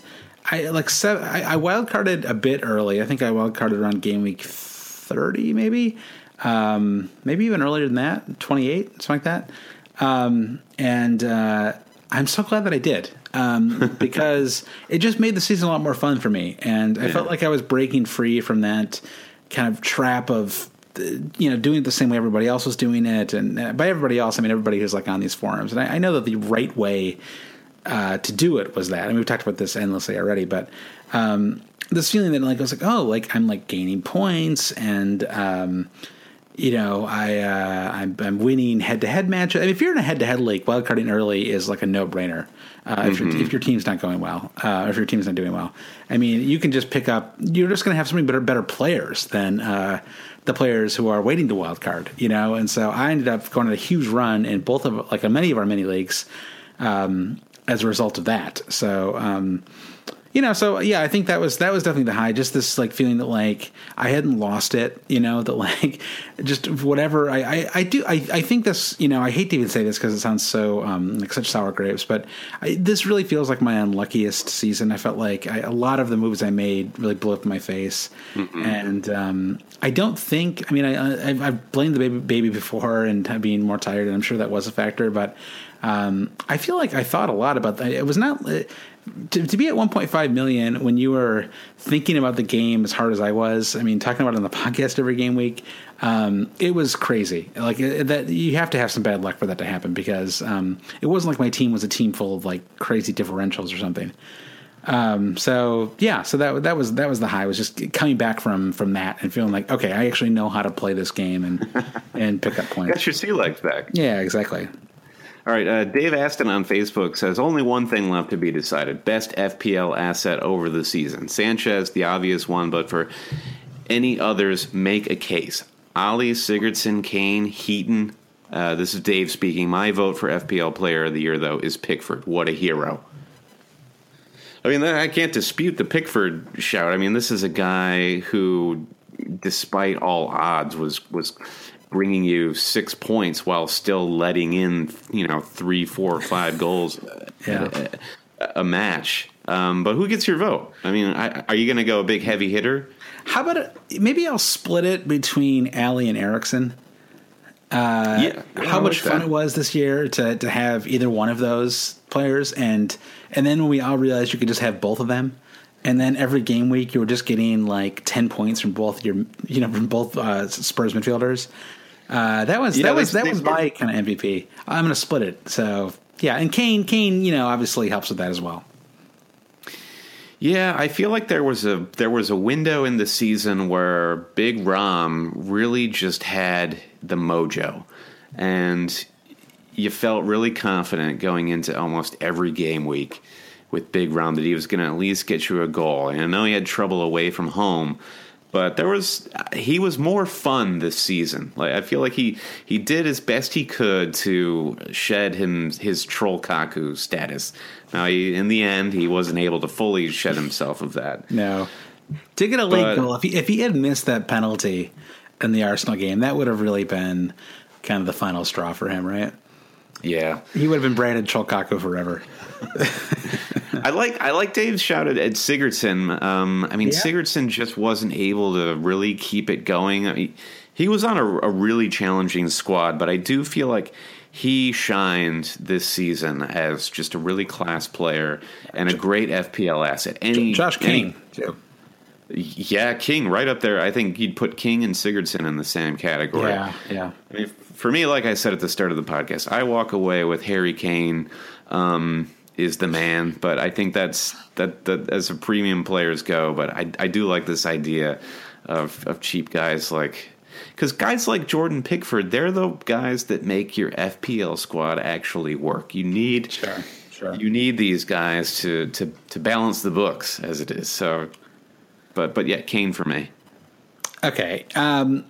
I like seven, I, I wild carded a bit early. I think I wild carded around game week thirty, maybe, um, maybe even earlier than that, twenty eight, something like that. Um, and uh, I'm so glad that I did um, because it just made the season a lot more fun for me, and I felt like I was breaking free from that kind of trap of you know doing it the same way everybody else was doing it, and uh, by everybody else, I mean everybody who's like on these forums. And I, I know that the right way uh, to do it was that. I mean, we've talked about this endlessly already, but um, this feeling that like I was like, oh, like I'm like gaining points and. Um, you know, I uh, I'm, I'm, winning head to head matches. I mean, if you're in a head to head league, wildcarding early is like a no brainer. Uh, mm-hmm. if, your, if your team's not going well, uh, or if your team's not doing well, I mean, you can just pick up. You're just going to have so many better better players than uh, the players who are waiting to wildcard. You know, and so I ended up going on a huge run in both of like many of our mini leagues. Um, as a result of that. So, um, you know, so yeah, I think that was that was definitely the high. Just this like feeling that like I hadn't lost it, you know, that like just whatever I I, I do I, I think this you know I hate to even say this because it sounds so um, like such sour grapes, but I, this really feels like my unluckiest season. I felt like I, a lot of the moves I made really blew up in my face, mm-hmm. and um, I don't think I mean I, I have blamed the baby baby before and being more tired, and I'm sure that was a factor, but um, I feel like I thought a lot about that. It was not uh, to, to, be at 1.5 million when you were thinking about the game as hard as I was. I mean, talking about it on the podcast every game week, um, it was crazy. Like uh, that, you have to have some bad luck for that to happen because um, it wasn't like my team was a team full of like crazy differentials or something. Um, so yeah, so that that was that was the high. Was just coming back from from that and feeling like okay, I actually know how to play this game and and pick up points. Got your sea legs back. Yeah, exactly. All right, uh, Dave Aston on Facebook says only one thing left to be decided: best FPL asset over the season. Sanchez, the obvious one, but for any others, make a case. Alli, Sigurdsson, Kane, Heaton. Uh, this is Dave speaking. My vote for FPL Player of the Year, though, is Pickford. What a hero! I mean, I can't dispute the Pickford shout. I mean, this is a guy who, despite all odds, was was bringing you six points while still letting in you know three, four, five goals yeah. a, a, match. Um, but who gets your vote? I mean, I, are you going to go a big heavy hitter? How about a, maybe I'll split it between Alli and Eriksen. Uh, yeah, how much fun it was this year to to have either one of those players, and and then when we all realized you could just have both of them, and then every game week you were just getting like ten points from both your you know from both uh, Spurs midfielders. Uh, that was that was that was my kind of MVP. I'm going to split it. So yeah, and Kane Kane you know obviously helps with that as well. Yeah, I feel like there was a there was a window in the season where Big Rom really just had the mojo, and you felt really confident going into almost every game week with Big Rom that he was going to at least get you a goal. And I know he had trouble away from home, but there was he was more fun this season. Like I feel like he he did as best he could to shed him his troll Kaku status. Now, he, in the end, he wasn't able to fully shed himself of that. No, to get a late but, goal, if he if he had missed that penalty in the Arsenal game, that would have really been kind of the final straw for him, right? Yeah, he would have been branded troll Kaku forever. I like I like Dave's shout at, at Sigurdsson. Um, I mean, yeah. Sigurdsson just wasn't able to really keep it going. I mean, he was on a, a, really challenging squad, but I do feel like he shined this season as just a really class player and a great FPL asset. Any Josh King, any, yeah, King right up there. I think you'd put King and Sigurdsson in the same category. Yeah, yeah. I mean, for me, like I said at the start of the podcast, I walk away with Harry Kane. Um, is the man. But I think that's that, that as a premium players go. But I I do like this idea of of cheap guys like because guys like Jordan Pickford, they're the guys that make your FPL squad actually work. You need sure, sure. you need these guys to to to balance the books as it is. So, but but yeah, Kane for me. Okay. Um,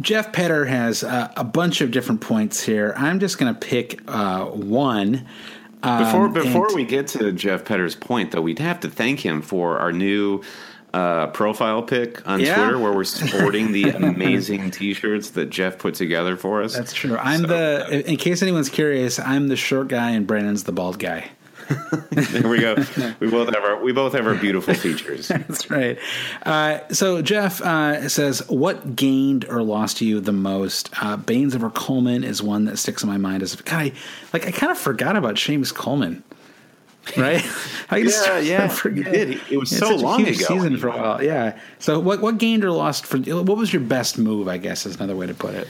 Jeff Petter has uh, a bunch of different points here. I'm just going to pick uh, one um, before and, we get to Jeff Petter's point, though, we'd have to thank him for our new uh, profile pic on yeah. Twitter where we're sporting the amazing T-shirts that Jeff put together for us. That's true. I'm so, the. In case anyone's curious, I'm the short guy and Brandon's the bald guy. there we go. We both have our we both have our beautiful features. That's right. Uh, so Jeff uh, says, "What gained or lost you the most?" Uh, Baines over Coleman is one that sticks in my mind. As guy, like I kind of forgot about Seamus Coleman. Right? I just yeah, yeah. Forget. It, it was so long ago. Season for a while. Yeah. So what what gained or lost for? What was your best move? I guess is another way to put it.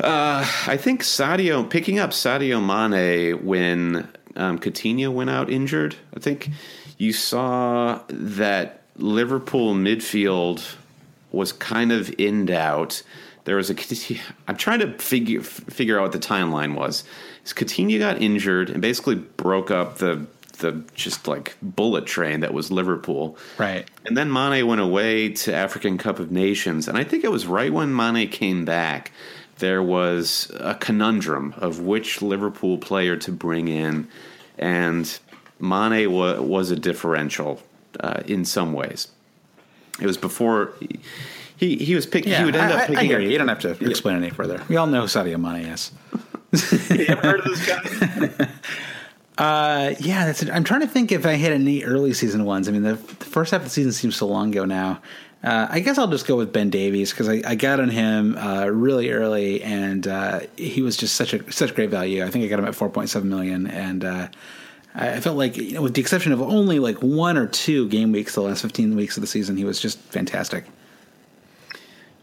Uh, I think Sadio picking up Sadio Mane when um, Coutinho went out injured. I think you saw that Liverpool midfield was kind of in doubt. There was a. I'm trying to figure figure out what the timeline was. Is Coutinho got injured and basically broke up the the just like bullet train that was Liverpool. Right. And then Mane went away to African Cup of Nations, and I think it was right when Mane came back there was a conundrum of which Liverpool player to bring in, and Mane wa- was a differential uh, in some ways. It was before he he was picking. Yeah, he would end I, up picking. I, I hear you. you don't have to explain any further. We all know who Sadio Mane is. you ever heard of this guy? Uh, yeah, that's. I'm trying to think if I hit any early season ones. I mean, the, the first half of the season seems so long ago now. Uh, I guess I'll just go with Ben Davies because I, I, got on him uh, really early, and uh, he was just such a such great value. I think I got him at 4.7 million, and uh, I felt like, you know, with the exception of only like one or two game weeks, the last 15 weeks of the season, he was just fantastic.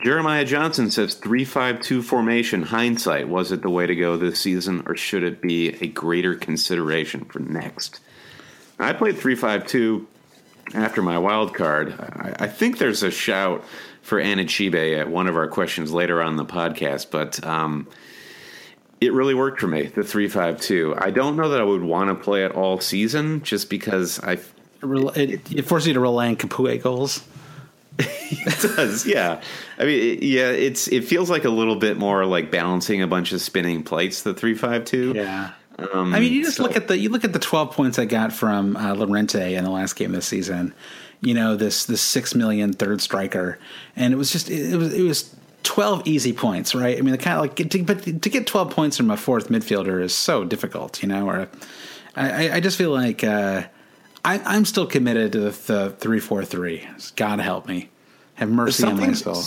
Jeremiah Johnson says 352 formation hindsight was it the way to go this season or should it be a greater consideration for next? I played 352 after my wild card. I, I think there's a shout for Anichebe at one of our questions later on the podcast, but um, it really worked for me, the 352. I don't know that I would want to play it all season just because I. It, it forces you to rely on Capoue goals. it does, yeah. I mean, it, yeah, it's it feels like a little bit more like balancing a bunch of spinning plates. The three five two, yeah. Um, I mean, you just so. look at the you look at the twelve points I got from uh, Llorente in the last game this season. You know, this this six million third striker, and it was just it, it was it was 12 easy points, right? I mean, the kind of like, to, but to get 12 points from a fourth midfielder is so difficult, you know, or I, I just feel like, uh, I, am still committed to the, the three four three. God help me, have mercy on my soul.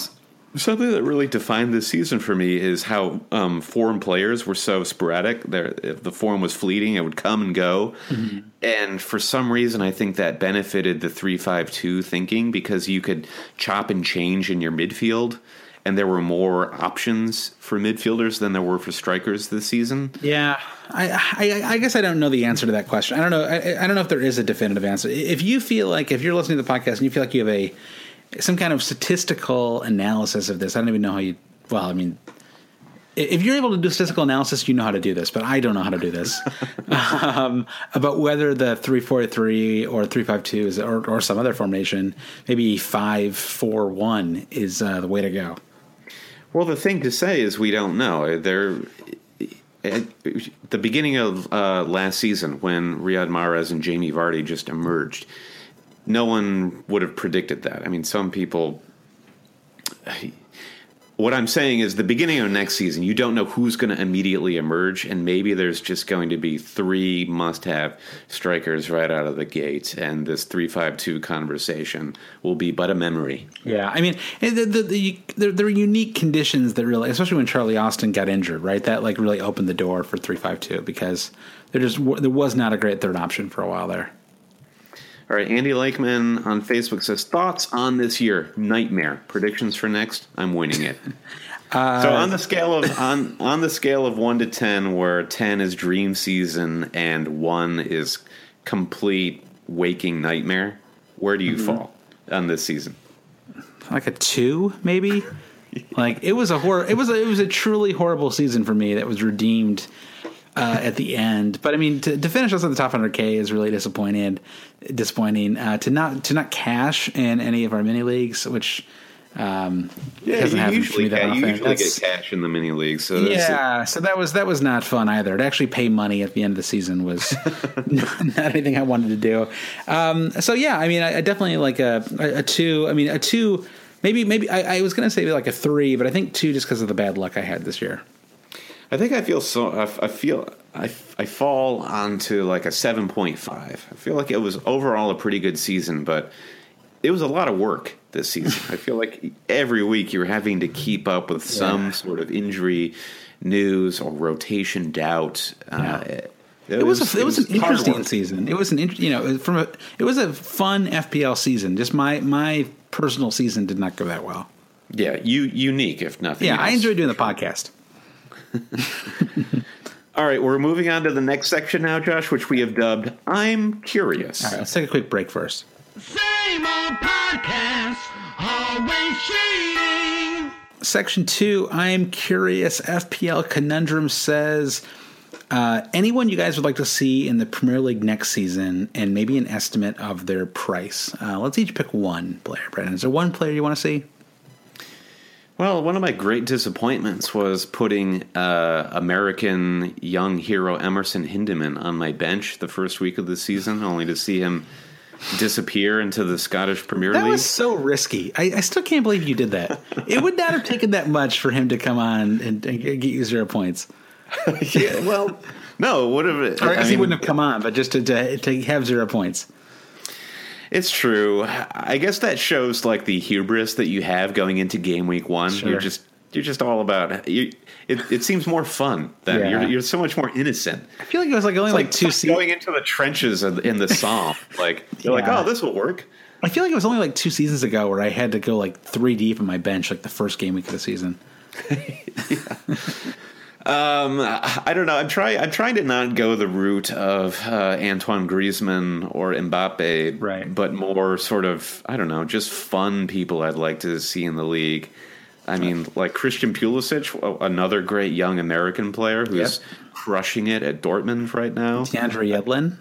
Something that really defined this season for me is how um, foreign players were so sporadic. There, if the form was fleeting, it would come and go. Mm-hmm. And for some reason, I think that benefited the three-five-two thinking because you could chop and change in your midfield and there were more options for midfielders than there were for strikers this season. Yeah, I, I, I guess I don't know the answer to that question. I don't know. I, I, don't know if there is a definitive answer. If you feel like if you're listening to the podcast and you feel like you have a some kind of statistical analysis of this, I don't even know how you. Well, I mean, if you're able to do statistical analysis, you know how to do this, but I don't know how to do this. um, about whether the three four three or three five two is or, or some other formation, maybe five four one is uh, the way to go. Well, the thing to say is we don't know. There, at the beginning of uh, last season, when Riyad Mahrez and Jamie Vardy just emerged, no one would have predicted that. I mean, some people what I'm saying is the beginning of next season, you don't know who's going to immediately emerge, and maybe there's just going to be three must-have strikers right out of the gate, and this three-five-two conversation will be but a memory. Yeah, I mean, eh, the, the, the, there, there are unique conditions that really, especially when Charlie Austin got injured, right? That like really opened the door for three-five-two because there just there was not a great third option for a while there. All right, Andy Lakeman on Facebook says thoughts on this year nightmare predictions for next. I'm winning it. uh, so on the scale of on on the scale of one to ten, where ten is dream season and one is complete waking nightmare, where do you mm-hmm. fall on this season? Like a two, maybe. like it was a horror. It was a, it was a truly horrible season for me that was redeemed uh, at the end. But I mean, to, to, finish us at the top 100k is really disappointing. Disappointing uh, to not to not cash in any of our mini leagues, which um, yeah, happened usually, me that often. You usually That's, get cash in the mini leagues. So yeah, so that was that was not fun either. To actually pay money at the end of the season was not anything I wanted to do. Um, so yeah, I mean, I, I definitely like a, a, a two. I mean, a two. Maybe maybe I, I was going to say like a three, but I think two just because of the bad luck I had this year. I think I feel so. I, I feel I, I fall onto like a seven point five. I feel like it was overall a pretty good season, but it was a lot of work this season. I feel like every week you're having to keep up with some yeah. sort of injury news or rotation doubt. Uh, yeah. Uh, it, it, was, was, a, it was, was an interesting work. season. It was an you know from a it was a fun FPL season. Just my my personal season did not go that well. Yeah, you unique if nothing. Yeah, else. I enjoyed doing the podcast. All right, we're moving on to the next section now, Josh, which we have dubbed I'm Curious. All right, let's take a quick break first. Same old podcast, always cheating. Section two, I'm Curious. FPL Conundrum says uh, anyone you guys would like to see in the Premier League next season and maybe an estimate of their price. Uh, let's each pick one player, Brendan. Is there one player you want to see? Well, one of my great disappointments was putting uh, American young hero Emerson Hyndman on my bench the first week of the season, only to see him disappear into the Scottish Premier that League. That was so risky. I, I, still can't believe you did that. it would not have taken that much for him to come on and, and get you zero points. yeah, well, no, would have. Or I mean, he wouldn't have come on, but just to, to, to have zero points. It's true. I guess that shows like the hubris that you have going into game week one. Sure. You're just you're just all about you. It, it seems more fun then. Yeah. You're, you're so much more innocent. I feel like it was like only like, like, two seasons going into the trenches in the Psalm. like you're yeah. like, oh, this will work. I feel like it was only like two seasons ago where I had to go like three deep in my bench, like the first game week of the season. Um, I don't know. I'm trying. I'm trying to not go the route of uh, Antoine Griezmann or Mbappe, right? But more sort of, I don't know, just fun people I'd like to see in the league. I mean, like Christian Pulisic, another great young American player who's yep. crushing it at Dortmund right now. DeAndre Yedlin.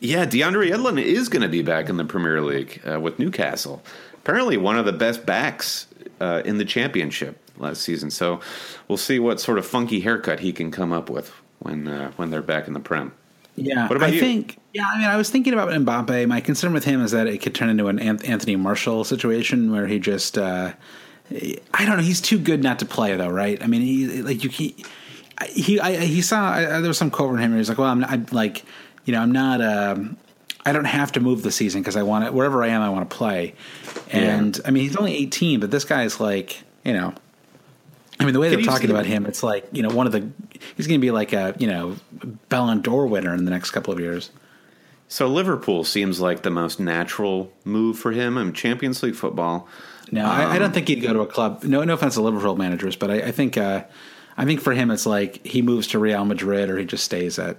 Yeah, DeAndre Yedlin is going to be back in the Premier League uh, with Newcastle. Apparently, one of the best backs uh, in the championship last season. So we'll see what sort of funky haircut he can come up with when uh, when they're back in the prem. Yeah, what about I you? think. Yeah, I mean, I was thinking about Mbappe. My concern with him is that it could turn into an Anthony Martial situation where he just. Uh, I don't know. He's too good not to play, though, right? I mean, he like you. He he, I, he saw I, there was some quote from him. Where he's like, "Well, I'm, I'm like, you know, I'm not. Um, I don't have to move the season because I want it wherever I am. I want to play." And yeah. I mean, he's only 18, but this guy's like, you know, I mean, the way Can they're talking about him, it's like you know one of the he's going to be like a you know Ballon d'Or winner in the next couple of years. So Liverpool seems like the most natural move for him. I mean, Champions League football. No, um, I, I, don't think he'd go to a club. No, no offense to Liverpool managers, but I, I think uh, I think for him it's like he moves to Real Madrid or he just stays at.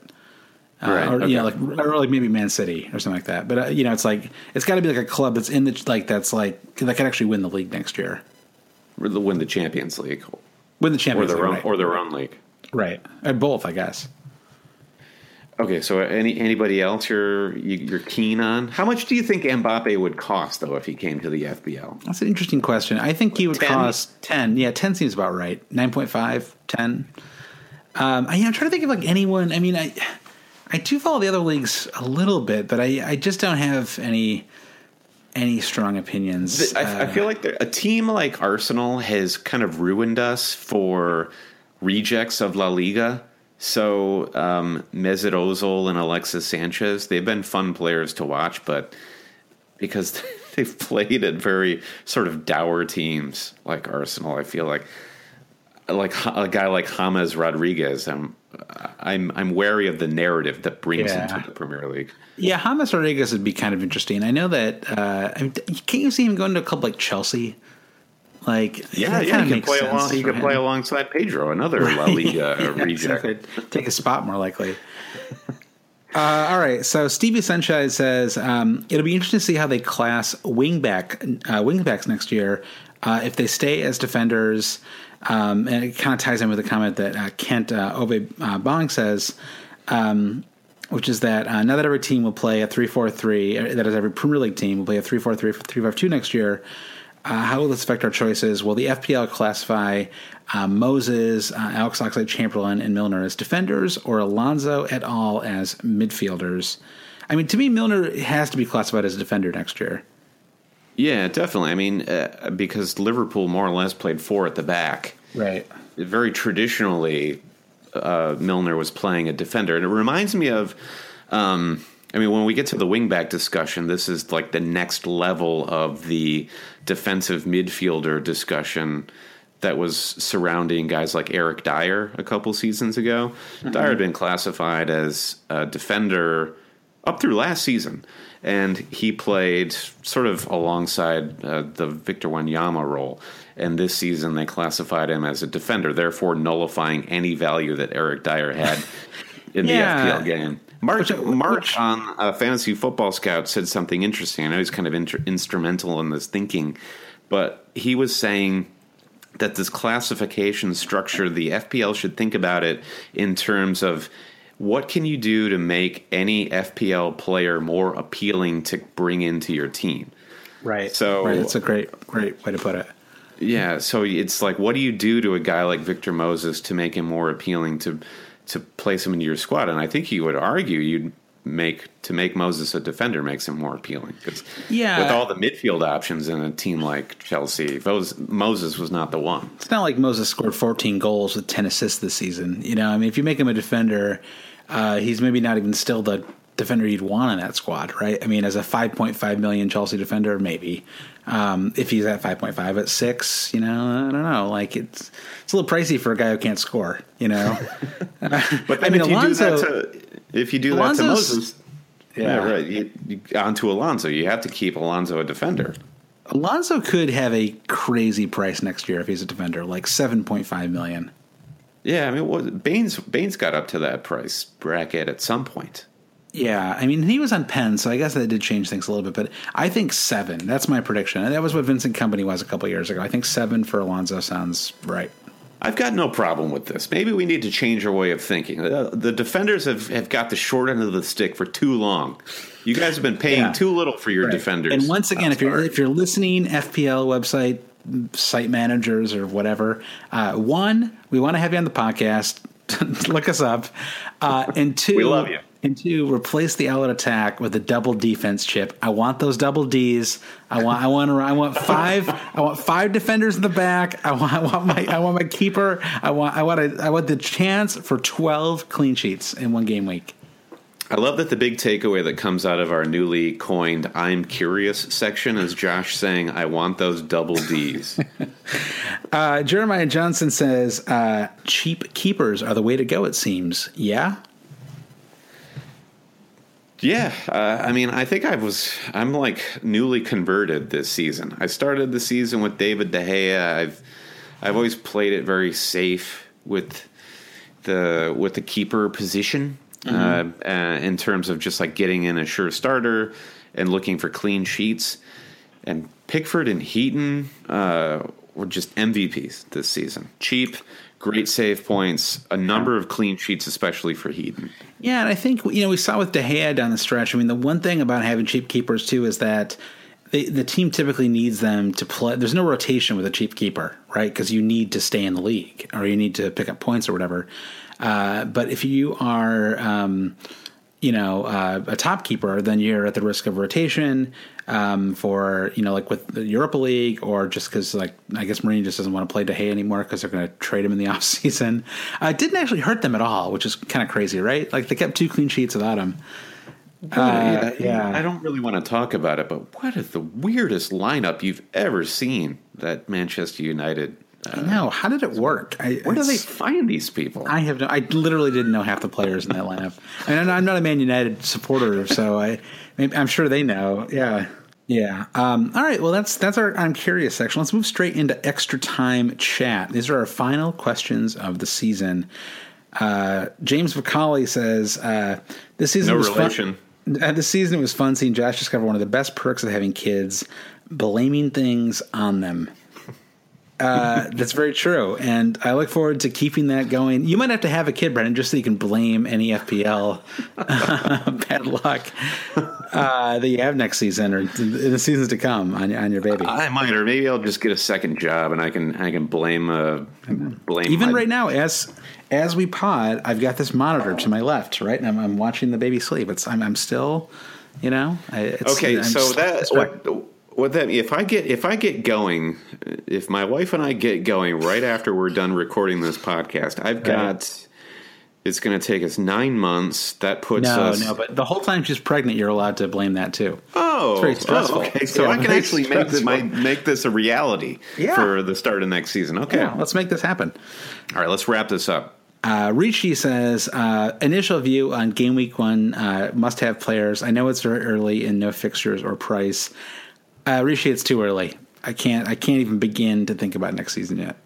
Uh, right, or okay. you know, like or like maybe Man City or something like that. But uh, you know, it's like it's got to be like a club that's in the like that's like that could actually win the league next year. Win the Champions League Win the or Champions their League, own right? or their own league. right. Or both, I guess. Okay, so any anybody else you're you, you're keen on? How much do you think Mbappe would cost though if he came to the FPL? That's an interesting question. I think he would 10? cost 10. Yeah, 10 seems about right. 9.5, 10. Um, I, I'm trying to think of like anyone. I mean, I I do follow the other leagues a little bit, but I, I just don't have any any strong opinions. I, I feel like a team like Arsenal has kind of ruined us for rejects of La Liga. So um, Mesut Ozil and Alexis Sanchez, they've been fun players to watch, but because they've played at very sort of dour teams like Arsenal, I feel like like a guy like James Rodriguez, I'm I'm I'm wary of the narrative that brings Yeah. him to the Premier League. yeah, James Rodriguez would be kind of interesting. I know that. Uh, I mean, can't you see him going to a club like Chelsea? Like, Yeah, yeah, he can play along. He play alongside Pedro, another La Liga Yeah, reject. exactly. Take a spot more likely. Uh, all right, so Stevie Sunshine says um, it'll be interesting to see how they class wingback uh, wingbacks next year. Uh, if they stay as defenders, um, and it kind of ties in with the comment that uh, Kent uh, Obe uh, Bong says, um, which is that uh, now that every team will play a 3-4-3, uh, that is every Premier League team will play a 3-4-3 3-5-2 next year. Uh, how will this affect our choices? Will the FPL classify uh, Moses, uh, Alex Oxlade Chamberlain, and Milner as defenders, or Alonso et al. as midfielders? I mean, to me, Milner has to be classified as a defender next year. Yeah, definitely. I mean, uh, because Liverpool more or less played four at the back. Right. Very traditionally, uh, Milner was playing a defender, and it reminds me of. Um, I mean, when we get to the wingback discussion, this is like the next level of the defensive midfielder discussion that was surrounding guys like Eric Dier a couple seasons ago. Dier had been classified as a defender up through last season, and he played sort of alongside uh, the Victor Wanyama role. And this season, they classified him as a defender, therefore nullifying any value that Eric Dier had in Yeah. the FPL game. March, March on uh, Fantasy Football Scout said something interesting. I know he's kind of inter- instrumental in this thinking, but he was saying that this classification structure, the FPL should think about it in terms of what can you do to make any FPL player more appealing to bring into your team. Right. So- right. that's a great, great way to put it. Yeah, so it's like, what do you do to a guy like Victor Moses to make him more appealing to to place him into your squad? And I think you would argue you'd make to make Moses a defender makes him more appealing because Yeah. with all the midfield options in a team like Chelsea, Moses, Moses was not the one. It's not like Moses scored 14 goals with 10 assists this season. You know, I mean, if you make him a defender, uh, he's maybe not even still the defender you'd want in that squad, right? I mean, as a 5.5 million Chelsea defender, maybe. Um, if he's at 5.5 at six, you know, I don't know. Like it's it's a little pricey for a guy who can't score. You know, But I then mean, if you Alonso- do that to if you do that to Alonso's- Moses, yeah, right. You, you, onto Alonso, you have to keep Alonso a defender. Alonso could have a crazy price next year if he's a defender, like 7.5 million. Yeah, I mean, what, Baines Baines got up to that price bracket at some point. Yeah, I mean, he was on Penn, so I guess that did change things a little bit. But I think seven. That's my prediction. And that was what Vincent Kompany was a couple years ago. I think seven for Alonso sounds right. I've got no problem with this. Maybe we need to change our way of thinking. Uh, the defenders have, have got the short end of the stick for too long. You guys have been paying Yeah. too little for your Right. defenders. And once again, if you're if you're listening, FPL website site managers or whatever, uh, one, we want to have you on the podcast. Look us up. Uh, and two, We love you. And two, replace the all-out attack with a double defense chip. I want those double Ds. I want. I want. I want five. I want five defenders in the back. I want. I want my. I want my keeper. I want. I want. A, I want the chance for twelve clean sheets in one game week. I love that the big takeaway that comes out of our newly coined "I'm curious" section is Josh saying, "I want those double D's." Uh, Jeremiah Johnson says, uh, cheap keepers are the way to go, it seems. Yeah? Yeah, uh, I mean, I think I was I'm like newly converted this season. I started the season with David De Gea. I've I've always played it very safe with the with the keeper position uh, uh, in terms of just like getting in a sure starter and looking for clean sheets. And Pickford and Heaton uh, were just MVPs this season. Cheap, great save points, a number of clean sheets, especially for Heaton. Yeah, and I think you know we saw with De Gea down the stretch. I mean, the one thing about having cheap keepers too is that they, the team typically needs them to play. There's no rotation with a cheap keeper, right? Because you need to stay in the league or you need to pick up points or whatever. Uh, but if you are, um, you know, uh, a top keeper, then you're at the risk of rotation um, for, you know, like with the Europa League or just because, like, I guess Mourinho just doesn't want to play De Gea anymore because they're going to trade him in the offseason. Uh, it didn't actually hurt them at all, which is kind of crazy, right? Like, they kept two clean sheets without him. Uh, yeah, I don't really want to talk about it, but what is the weirdest lineup you've ever seen that Manchester United? Uh, I know. How did it work? I, where do they find these people? I have no. I literally didn't know half the players in that lineup. I mean, I'm not a Man United supporter, so I, I'm sure they know. Yeah. Yeah. Um, all right. Well, that's that's our I'm curious section. Let's move straight into extra time chat. These are our final questions of the season. Uh, James Vicali says uh, this season no was relation. fun. Uh, this season it was fun seeing Josh discover one of the best perks of having kids, blaming things on them. Uh, that's very true, and I look forward to keeping that going. You might have to have a kid, Brendan, just so you can blame any FPL bad luck uh, that you have next season or in the seasons to come on, on your baby. I might, or maybe I'll just get a second job and I can I can blame uh, blame even my, right now as as we pod. I've got this monitor to my left, right, and I'm, I'm watching the baby sleep. It's I'm, I'm still, you know, it's, okay. I'm so that what, what that if I get if I get going, if my wife and I get going right after we're done recording this podcast, I've got. Right. It's going to take us nine months. That puts no, us. No, but the whole time she's pregnant, you're allowed to blame that too. Oh, it's very stressful. Oh, okay, so yeah, I can actually make this, my, make this a reality yeah. for the start of next season. Okay, yeah, let's make this happen. All right, let's wrap this up. Uh, Ricci says uh, initial view on game week one uh, must have players. I know it's very early and no fixtures or price. Uh, Ricci, it's too early. I can't. I can't even begin to think about next season yet.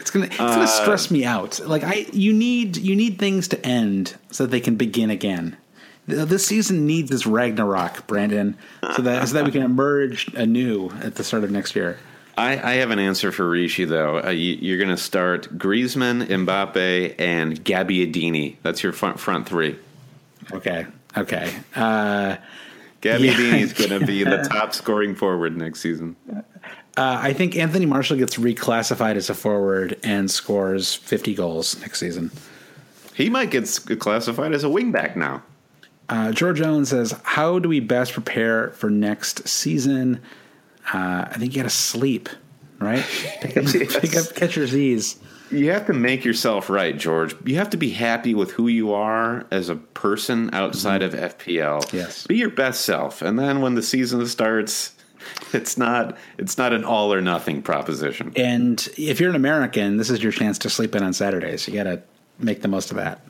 It's gonna. It's gonna uh, stress me out. Like I, you need you need things to end so that they can begin again. This season needs this Ragnarok, Brandon, so that so that we can emerge anew at the start of next year. I, I have an answer for Rishi though. Uh, you, are going to start Griezmann, Mbappe, and Gabbiadini. That's your front front three. Okay. Okay. Uh, Gabbiadini is going to be the top scoring forward next season. Uh, I think Anthony Martial gets reclassified as a forward and scores 50 goals next season. He might get classified as a wingback now. Uh, George Jones says, "How do we best prepare for next season?" Uh, I think you got to sleep, right? Pick up, yes. pick up catcher's Z's. You have to make yourself right, George. You have to be happy with who you are as a person outside mm-hmm. of FPL. Yes. Be your best self. And then when the season starts, it's not it's not an all or nothing proposition. And if you're an American, this is your chance to sleep in on Saturdays. You got to make the most of that.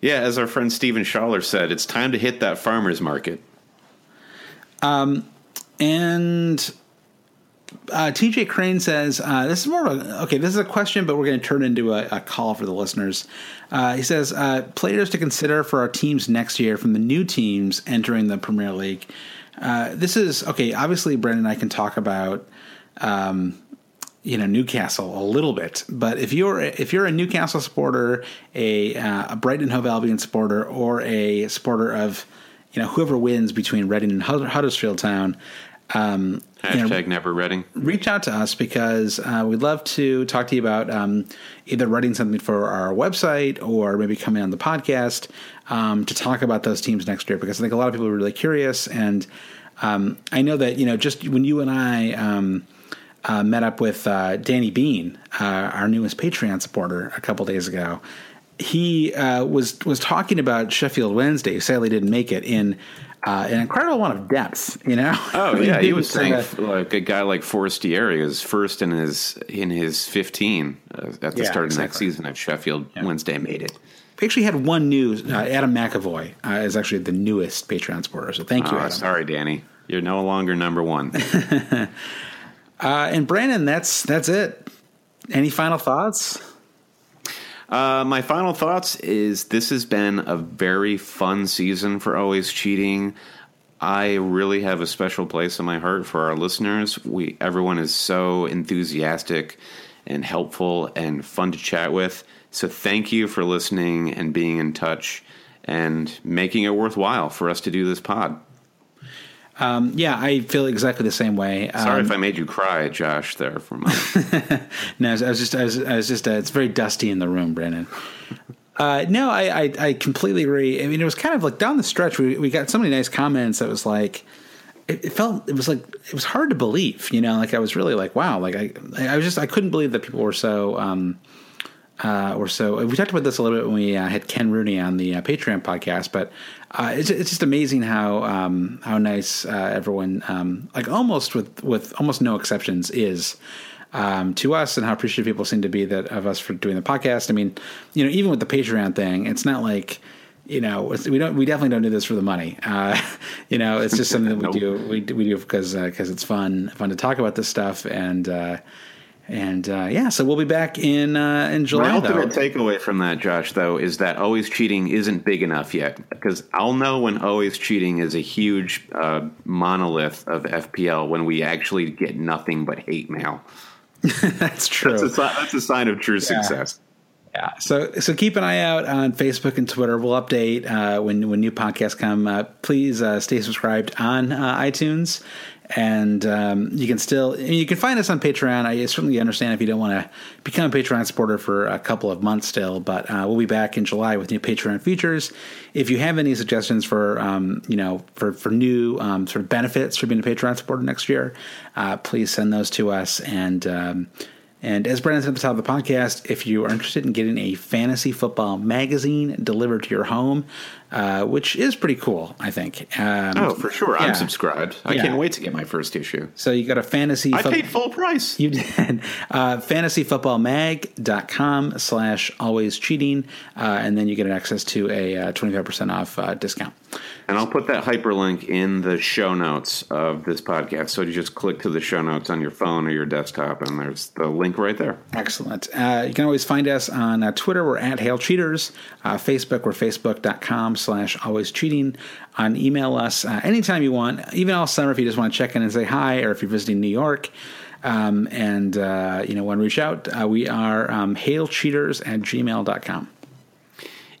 Yeah, as our friend Stephen Schaller said, it's time to hit that farmers market. Um, and uh, TJ Crane says, uh, this is more of a, okay, this is a question, but we're going to turn into a, a, call for the listeners. Uh, he says, uh, players to consider for our teams next year from the new teams entering the Premier League. Uh, this is, okay, obviously, Brendan and I can talk about, um, you know Newcastle a little bit, but if you're if you're a Newcastle supporter, a, uh, a Brighton Hove Albion supporter, or a supporter of you know whoever wins between Reading and Huddersfield Town, um, Hashtag you know, never Reading. Reach out to us because uh, we'd love to talk to you about um, either writing something for our website or maybe coming on the podcast um, to talk about those teams next year. Because I think a lot of people are really curious, and um, I know that you know just when you and I. Um, uh, met up with uh, Danny Bean, uh, our newest Patreon supporter, a couple days ago. He uh, was was talking about Sheffield Wednesday. Sadly, didn't make it in uh, an incredible amount of depth. You know. Oh yeah, he was saying uh, like a guy like Forestieri is first in his in his fifteen uh, at the yeah, start of exactly. next season at Sheffield yeah. Wednesday made it. We actually had one new Uh, Adam McAvoy uh, is actually the newest Patreon supporter. So thank you, oh, Adam. Sorry, Danny, you're no longer number one. Uh, and Brandon, that's that's it. Any final thoughts? Uh, my final thoughts is this has been a very fun season for always cheating. I really have a special place in my heart for our listeners. We everyone is so enthusiastic and helpful and fun to chat with. So thank you for listening and being in touch and making it worthwhile for us to do this pod. Um, yeah, I feel exactly the same way. Sorry um, if I made you cry, Josh. There for a moment. no, I was just, I was, I was just. Uh, it's very dusty in the room, Brandon. Uh, no, I, I, I completely agree. I mean, it was kind of like down the stretch. We we got so many nice comments that was like, it, it, felt it was like it was hard to believe. You know, like I was really like, wow. Like I I was just I couldn't believe that people were so. Um, uh, or so we talked about this a little bit when we uh, had Ken Rooney on the uh, Patreon podcast, but uh, it's, it's just amazing how um, how nice uh, everyone, um, like almost with with almost no exceptions, is um, to us, and how appreciative people seem to be that of us for doing the podcast. I mean, you know, even with the Patreon thing, it's not like you know we don't we definitely don't do this for the money. Uh, you know, it's just something that we nope. do we we do because because it's fun fun to talk about this stuff and and uh, yeah, so we'll be back in uh, in July. My ultimate though. takeaway from that, Josh, though, is that always cheating isn't big enough yet. Because I'll know when always cheating is a huge uh, monolith of FPL when we actually get nothing but hate mail. that's true. That's a, that's a, sign of true yeah. success. Yeah. So so keep an eye out on Facebook and Twitter. We'll update uh, when when new podcasts come. Uh, please uh, stay subscribed on uh, iTunes and um, you can still you can find us on Patreon. I certainly understand if you don't want to become a Patreon supporter for a couple of months still, but uh, we'll be back in July with new Patreon features. If you have any suggestions for um, you know for for new um, sort of benefits for being a Patreon supporter next year, uh, please send those to us and. And as Brandon said at the top of the podcast, if you are interested in getting a fantasy football magazine delivered to your home, uh, which is pretty cool, I think. Um, oh, for sure. Yeah. I'm subscribed. I yeah. can't wait to get my first issue. So you got a fantasy. Football I fo- paid full price. You did. Uh, fantasyfootballmag.com slash always cheating. Uh, and then you get access to a uh, 25% off uh, discount. And I'll put that hyperlink in the show notes of this podcast. So you just click to the show notes on your phone or your desktop, and there's the link right there. Excellent. Uh, you can always find us on uh, Twitter. We're at Hail Cheaters. Uh, Facebook, we're facebook.com slash always cheating. On email us uh, anytime you want, even all summer if you just want to check in and say hi, or if you're visiting New York. Um, and, uh, you know, want to reach out, uh, we are um, hailcheaters at gmail.com.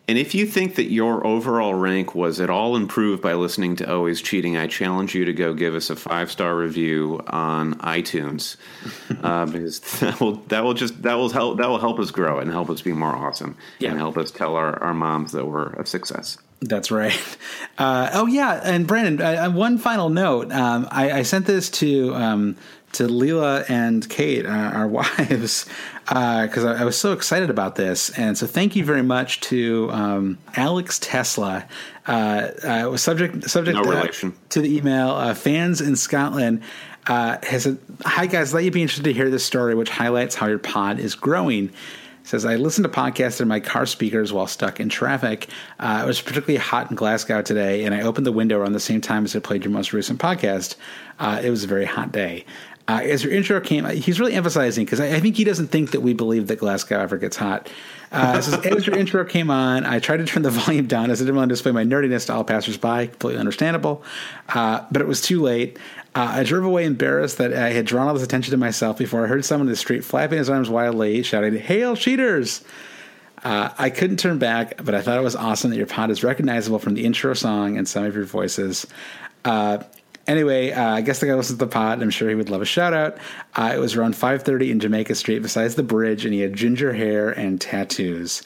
And if you think that your overall rank was at all improved by listening to Always Cheating, I challenge you to go give us a five star review on iTunes uh, because that will that will just that will help that will help us grow and help us be more awesome yeah. and help us tell our, our moms that we're a success. That's right. Uh, oh yeah, and Brandon, uh, one final note. Um, I, I, sent this to um, to Leela and Kate, uh, our wives, because uh, I, I, was so excited about this. And so, thank you very much to um, Alex Tesla. Uh, uh was subject subject no uh, to the email. Uh, fans in Scotland has said, "Hi guys, let you be interested to hear this story, which highlights how your pod is growing." says I listened to podcasts in my car speakers while stuck in traffic. Uh, it was particularly hot in Glasgow today, and I opened the window around the same time as I played your most recent podcast. Uh, it was a very hot day. Uh, as your intro came, he's really emphasizing because I, I, think he doesn't think that we believe that Glasgow ever gets hot. Uh, so as your intro came on, I tried to turn the volume down as I didn't want to display my nerdiness to all passersby. Completely understandable, uh, but it was too late. Uh, I drove away embarrassed that I had drawn all this attention to myself before I heard someone in the street flapping his arms wildly, shouting, "Hail cheaters!" Uh, I couldn't turn back, but I thought it was awesome that your pod is recognizable from the intro song and some of your voices. Uh, Anyway, uh, I guess the guy listens to the pod. I'm sure he would love a shout out. Uh, it was around 5:30 in Jamaica Street, besides the bridge, and he had ginger hair and tattoos.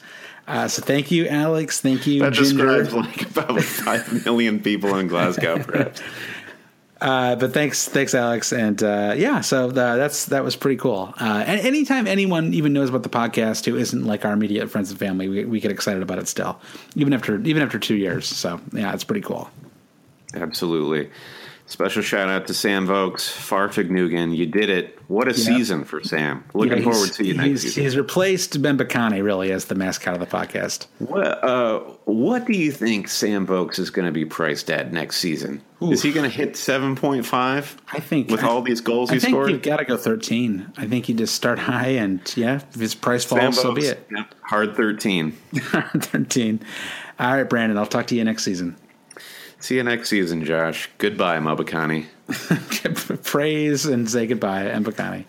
Uh, so thank you, Alex. Thank you, that Ginger. describes like about five million people in Glasgow, perhaps. Uh, but thanks, thanks, Alex, and uh, yeah. So uh, that's that was pretty cool. Uh, and anytime anyone even knows about the podcast who isn't like our immediate friends and family, we, we get excited about it still, even after even after two years. So yeah, it's pretty cool. Absolutely. Special shout out to Sam Vokes, Fahrvergnügen. You did it. What a season for Sam. Looking yeah, forward to you next he's, season. He's replaced Ben Bacani, really, as the mascot of the podcast. What, uh, what do you think Sam Vokes is going to be priced at next season? Oof. Is he going to hit 7.5? I think. With I, all these goals I he scored? you've got to go 13. I think you just start high, and yeah, if his price falls, so be it. Yep. Hard 13. Hard 13. All right, Brandon, I'll talk to you next season. See you next season, Josh. Goodbye, Mbokani. Praise and say goodbye, Mbokani.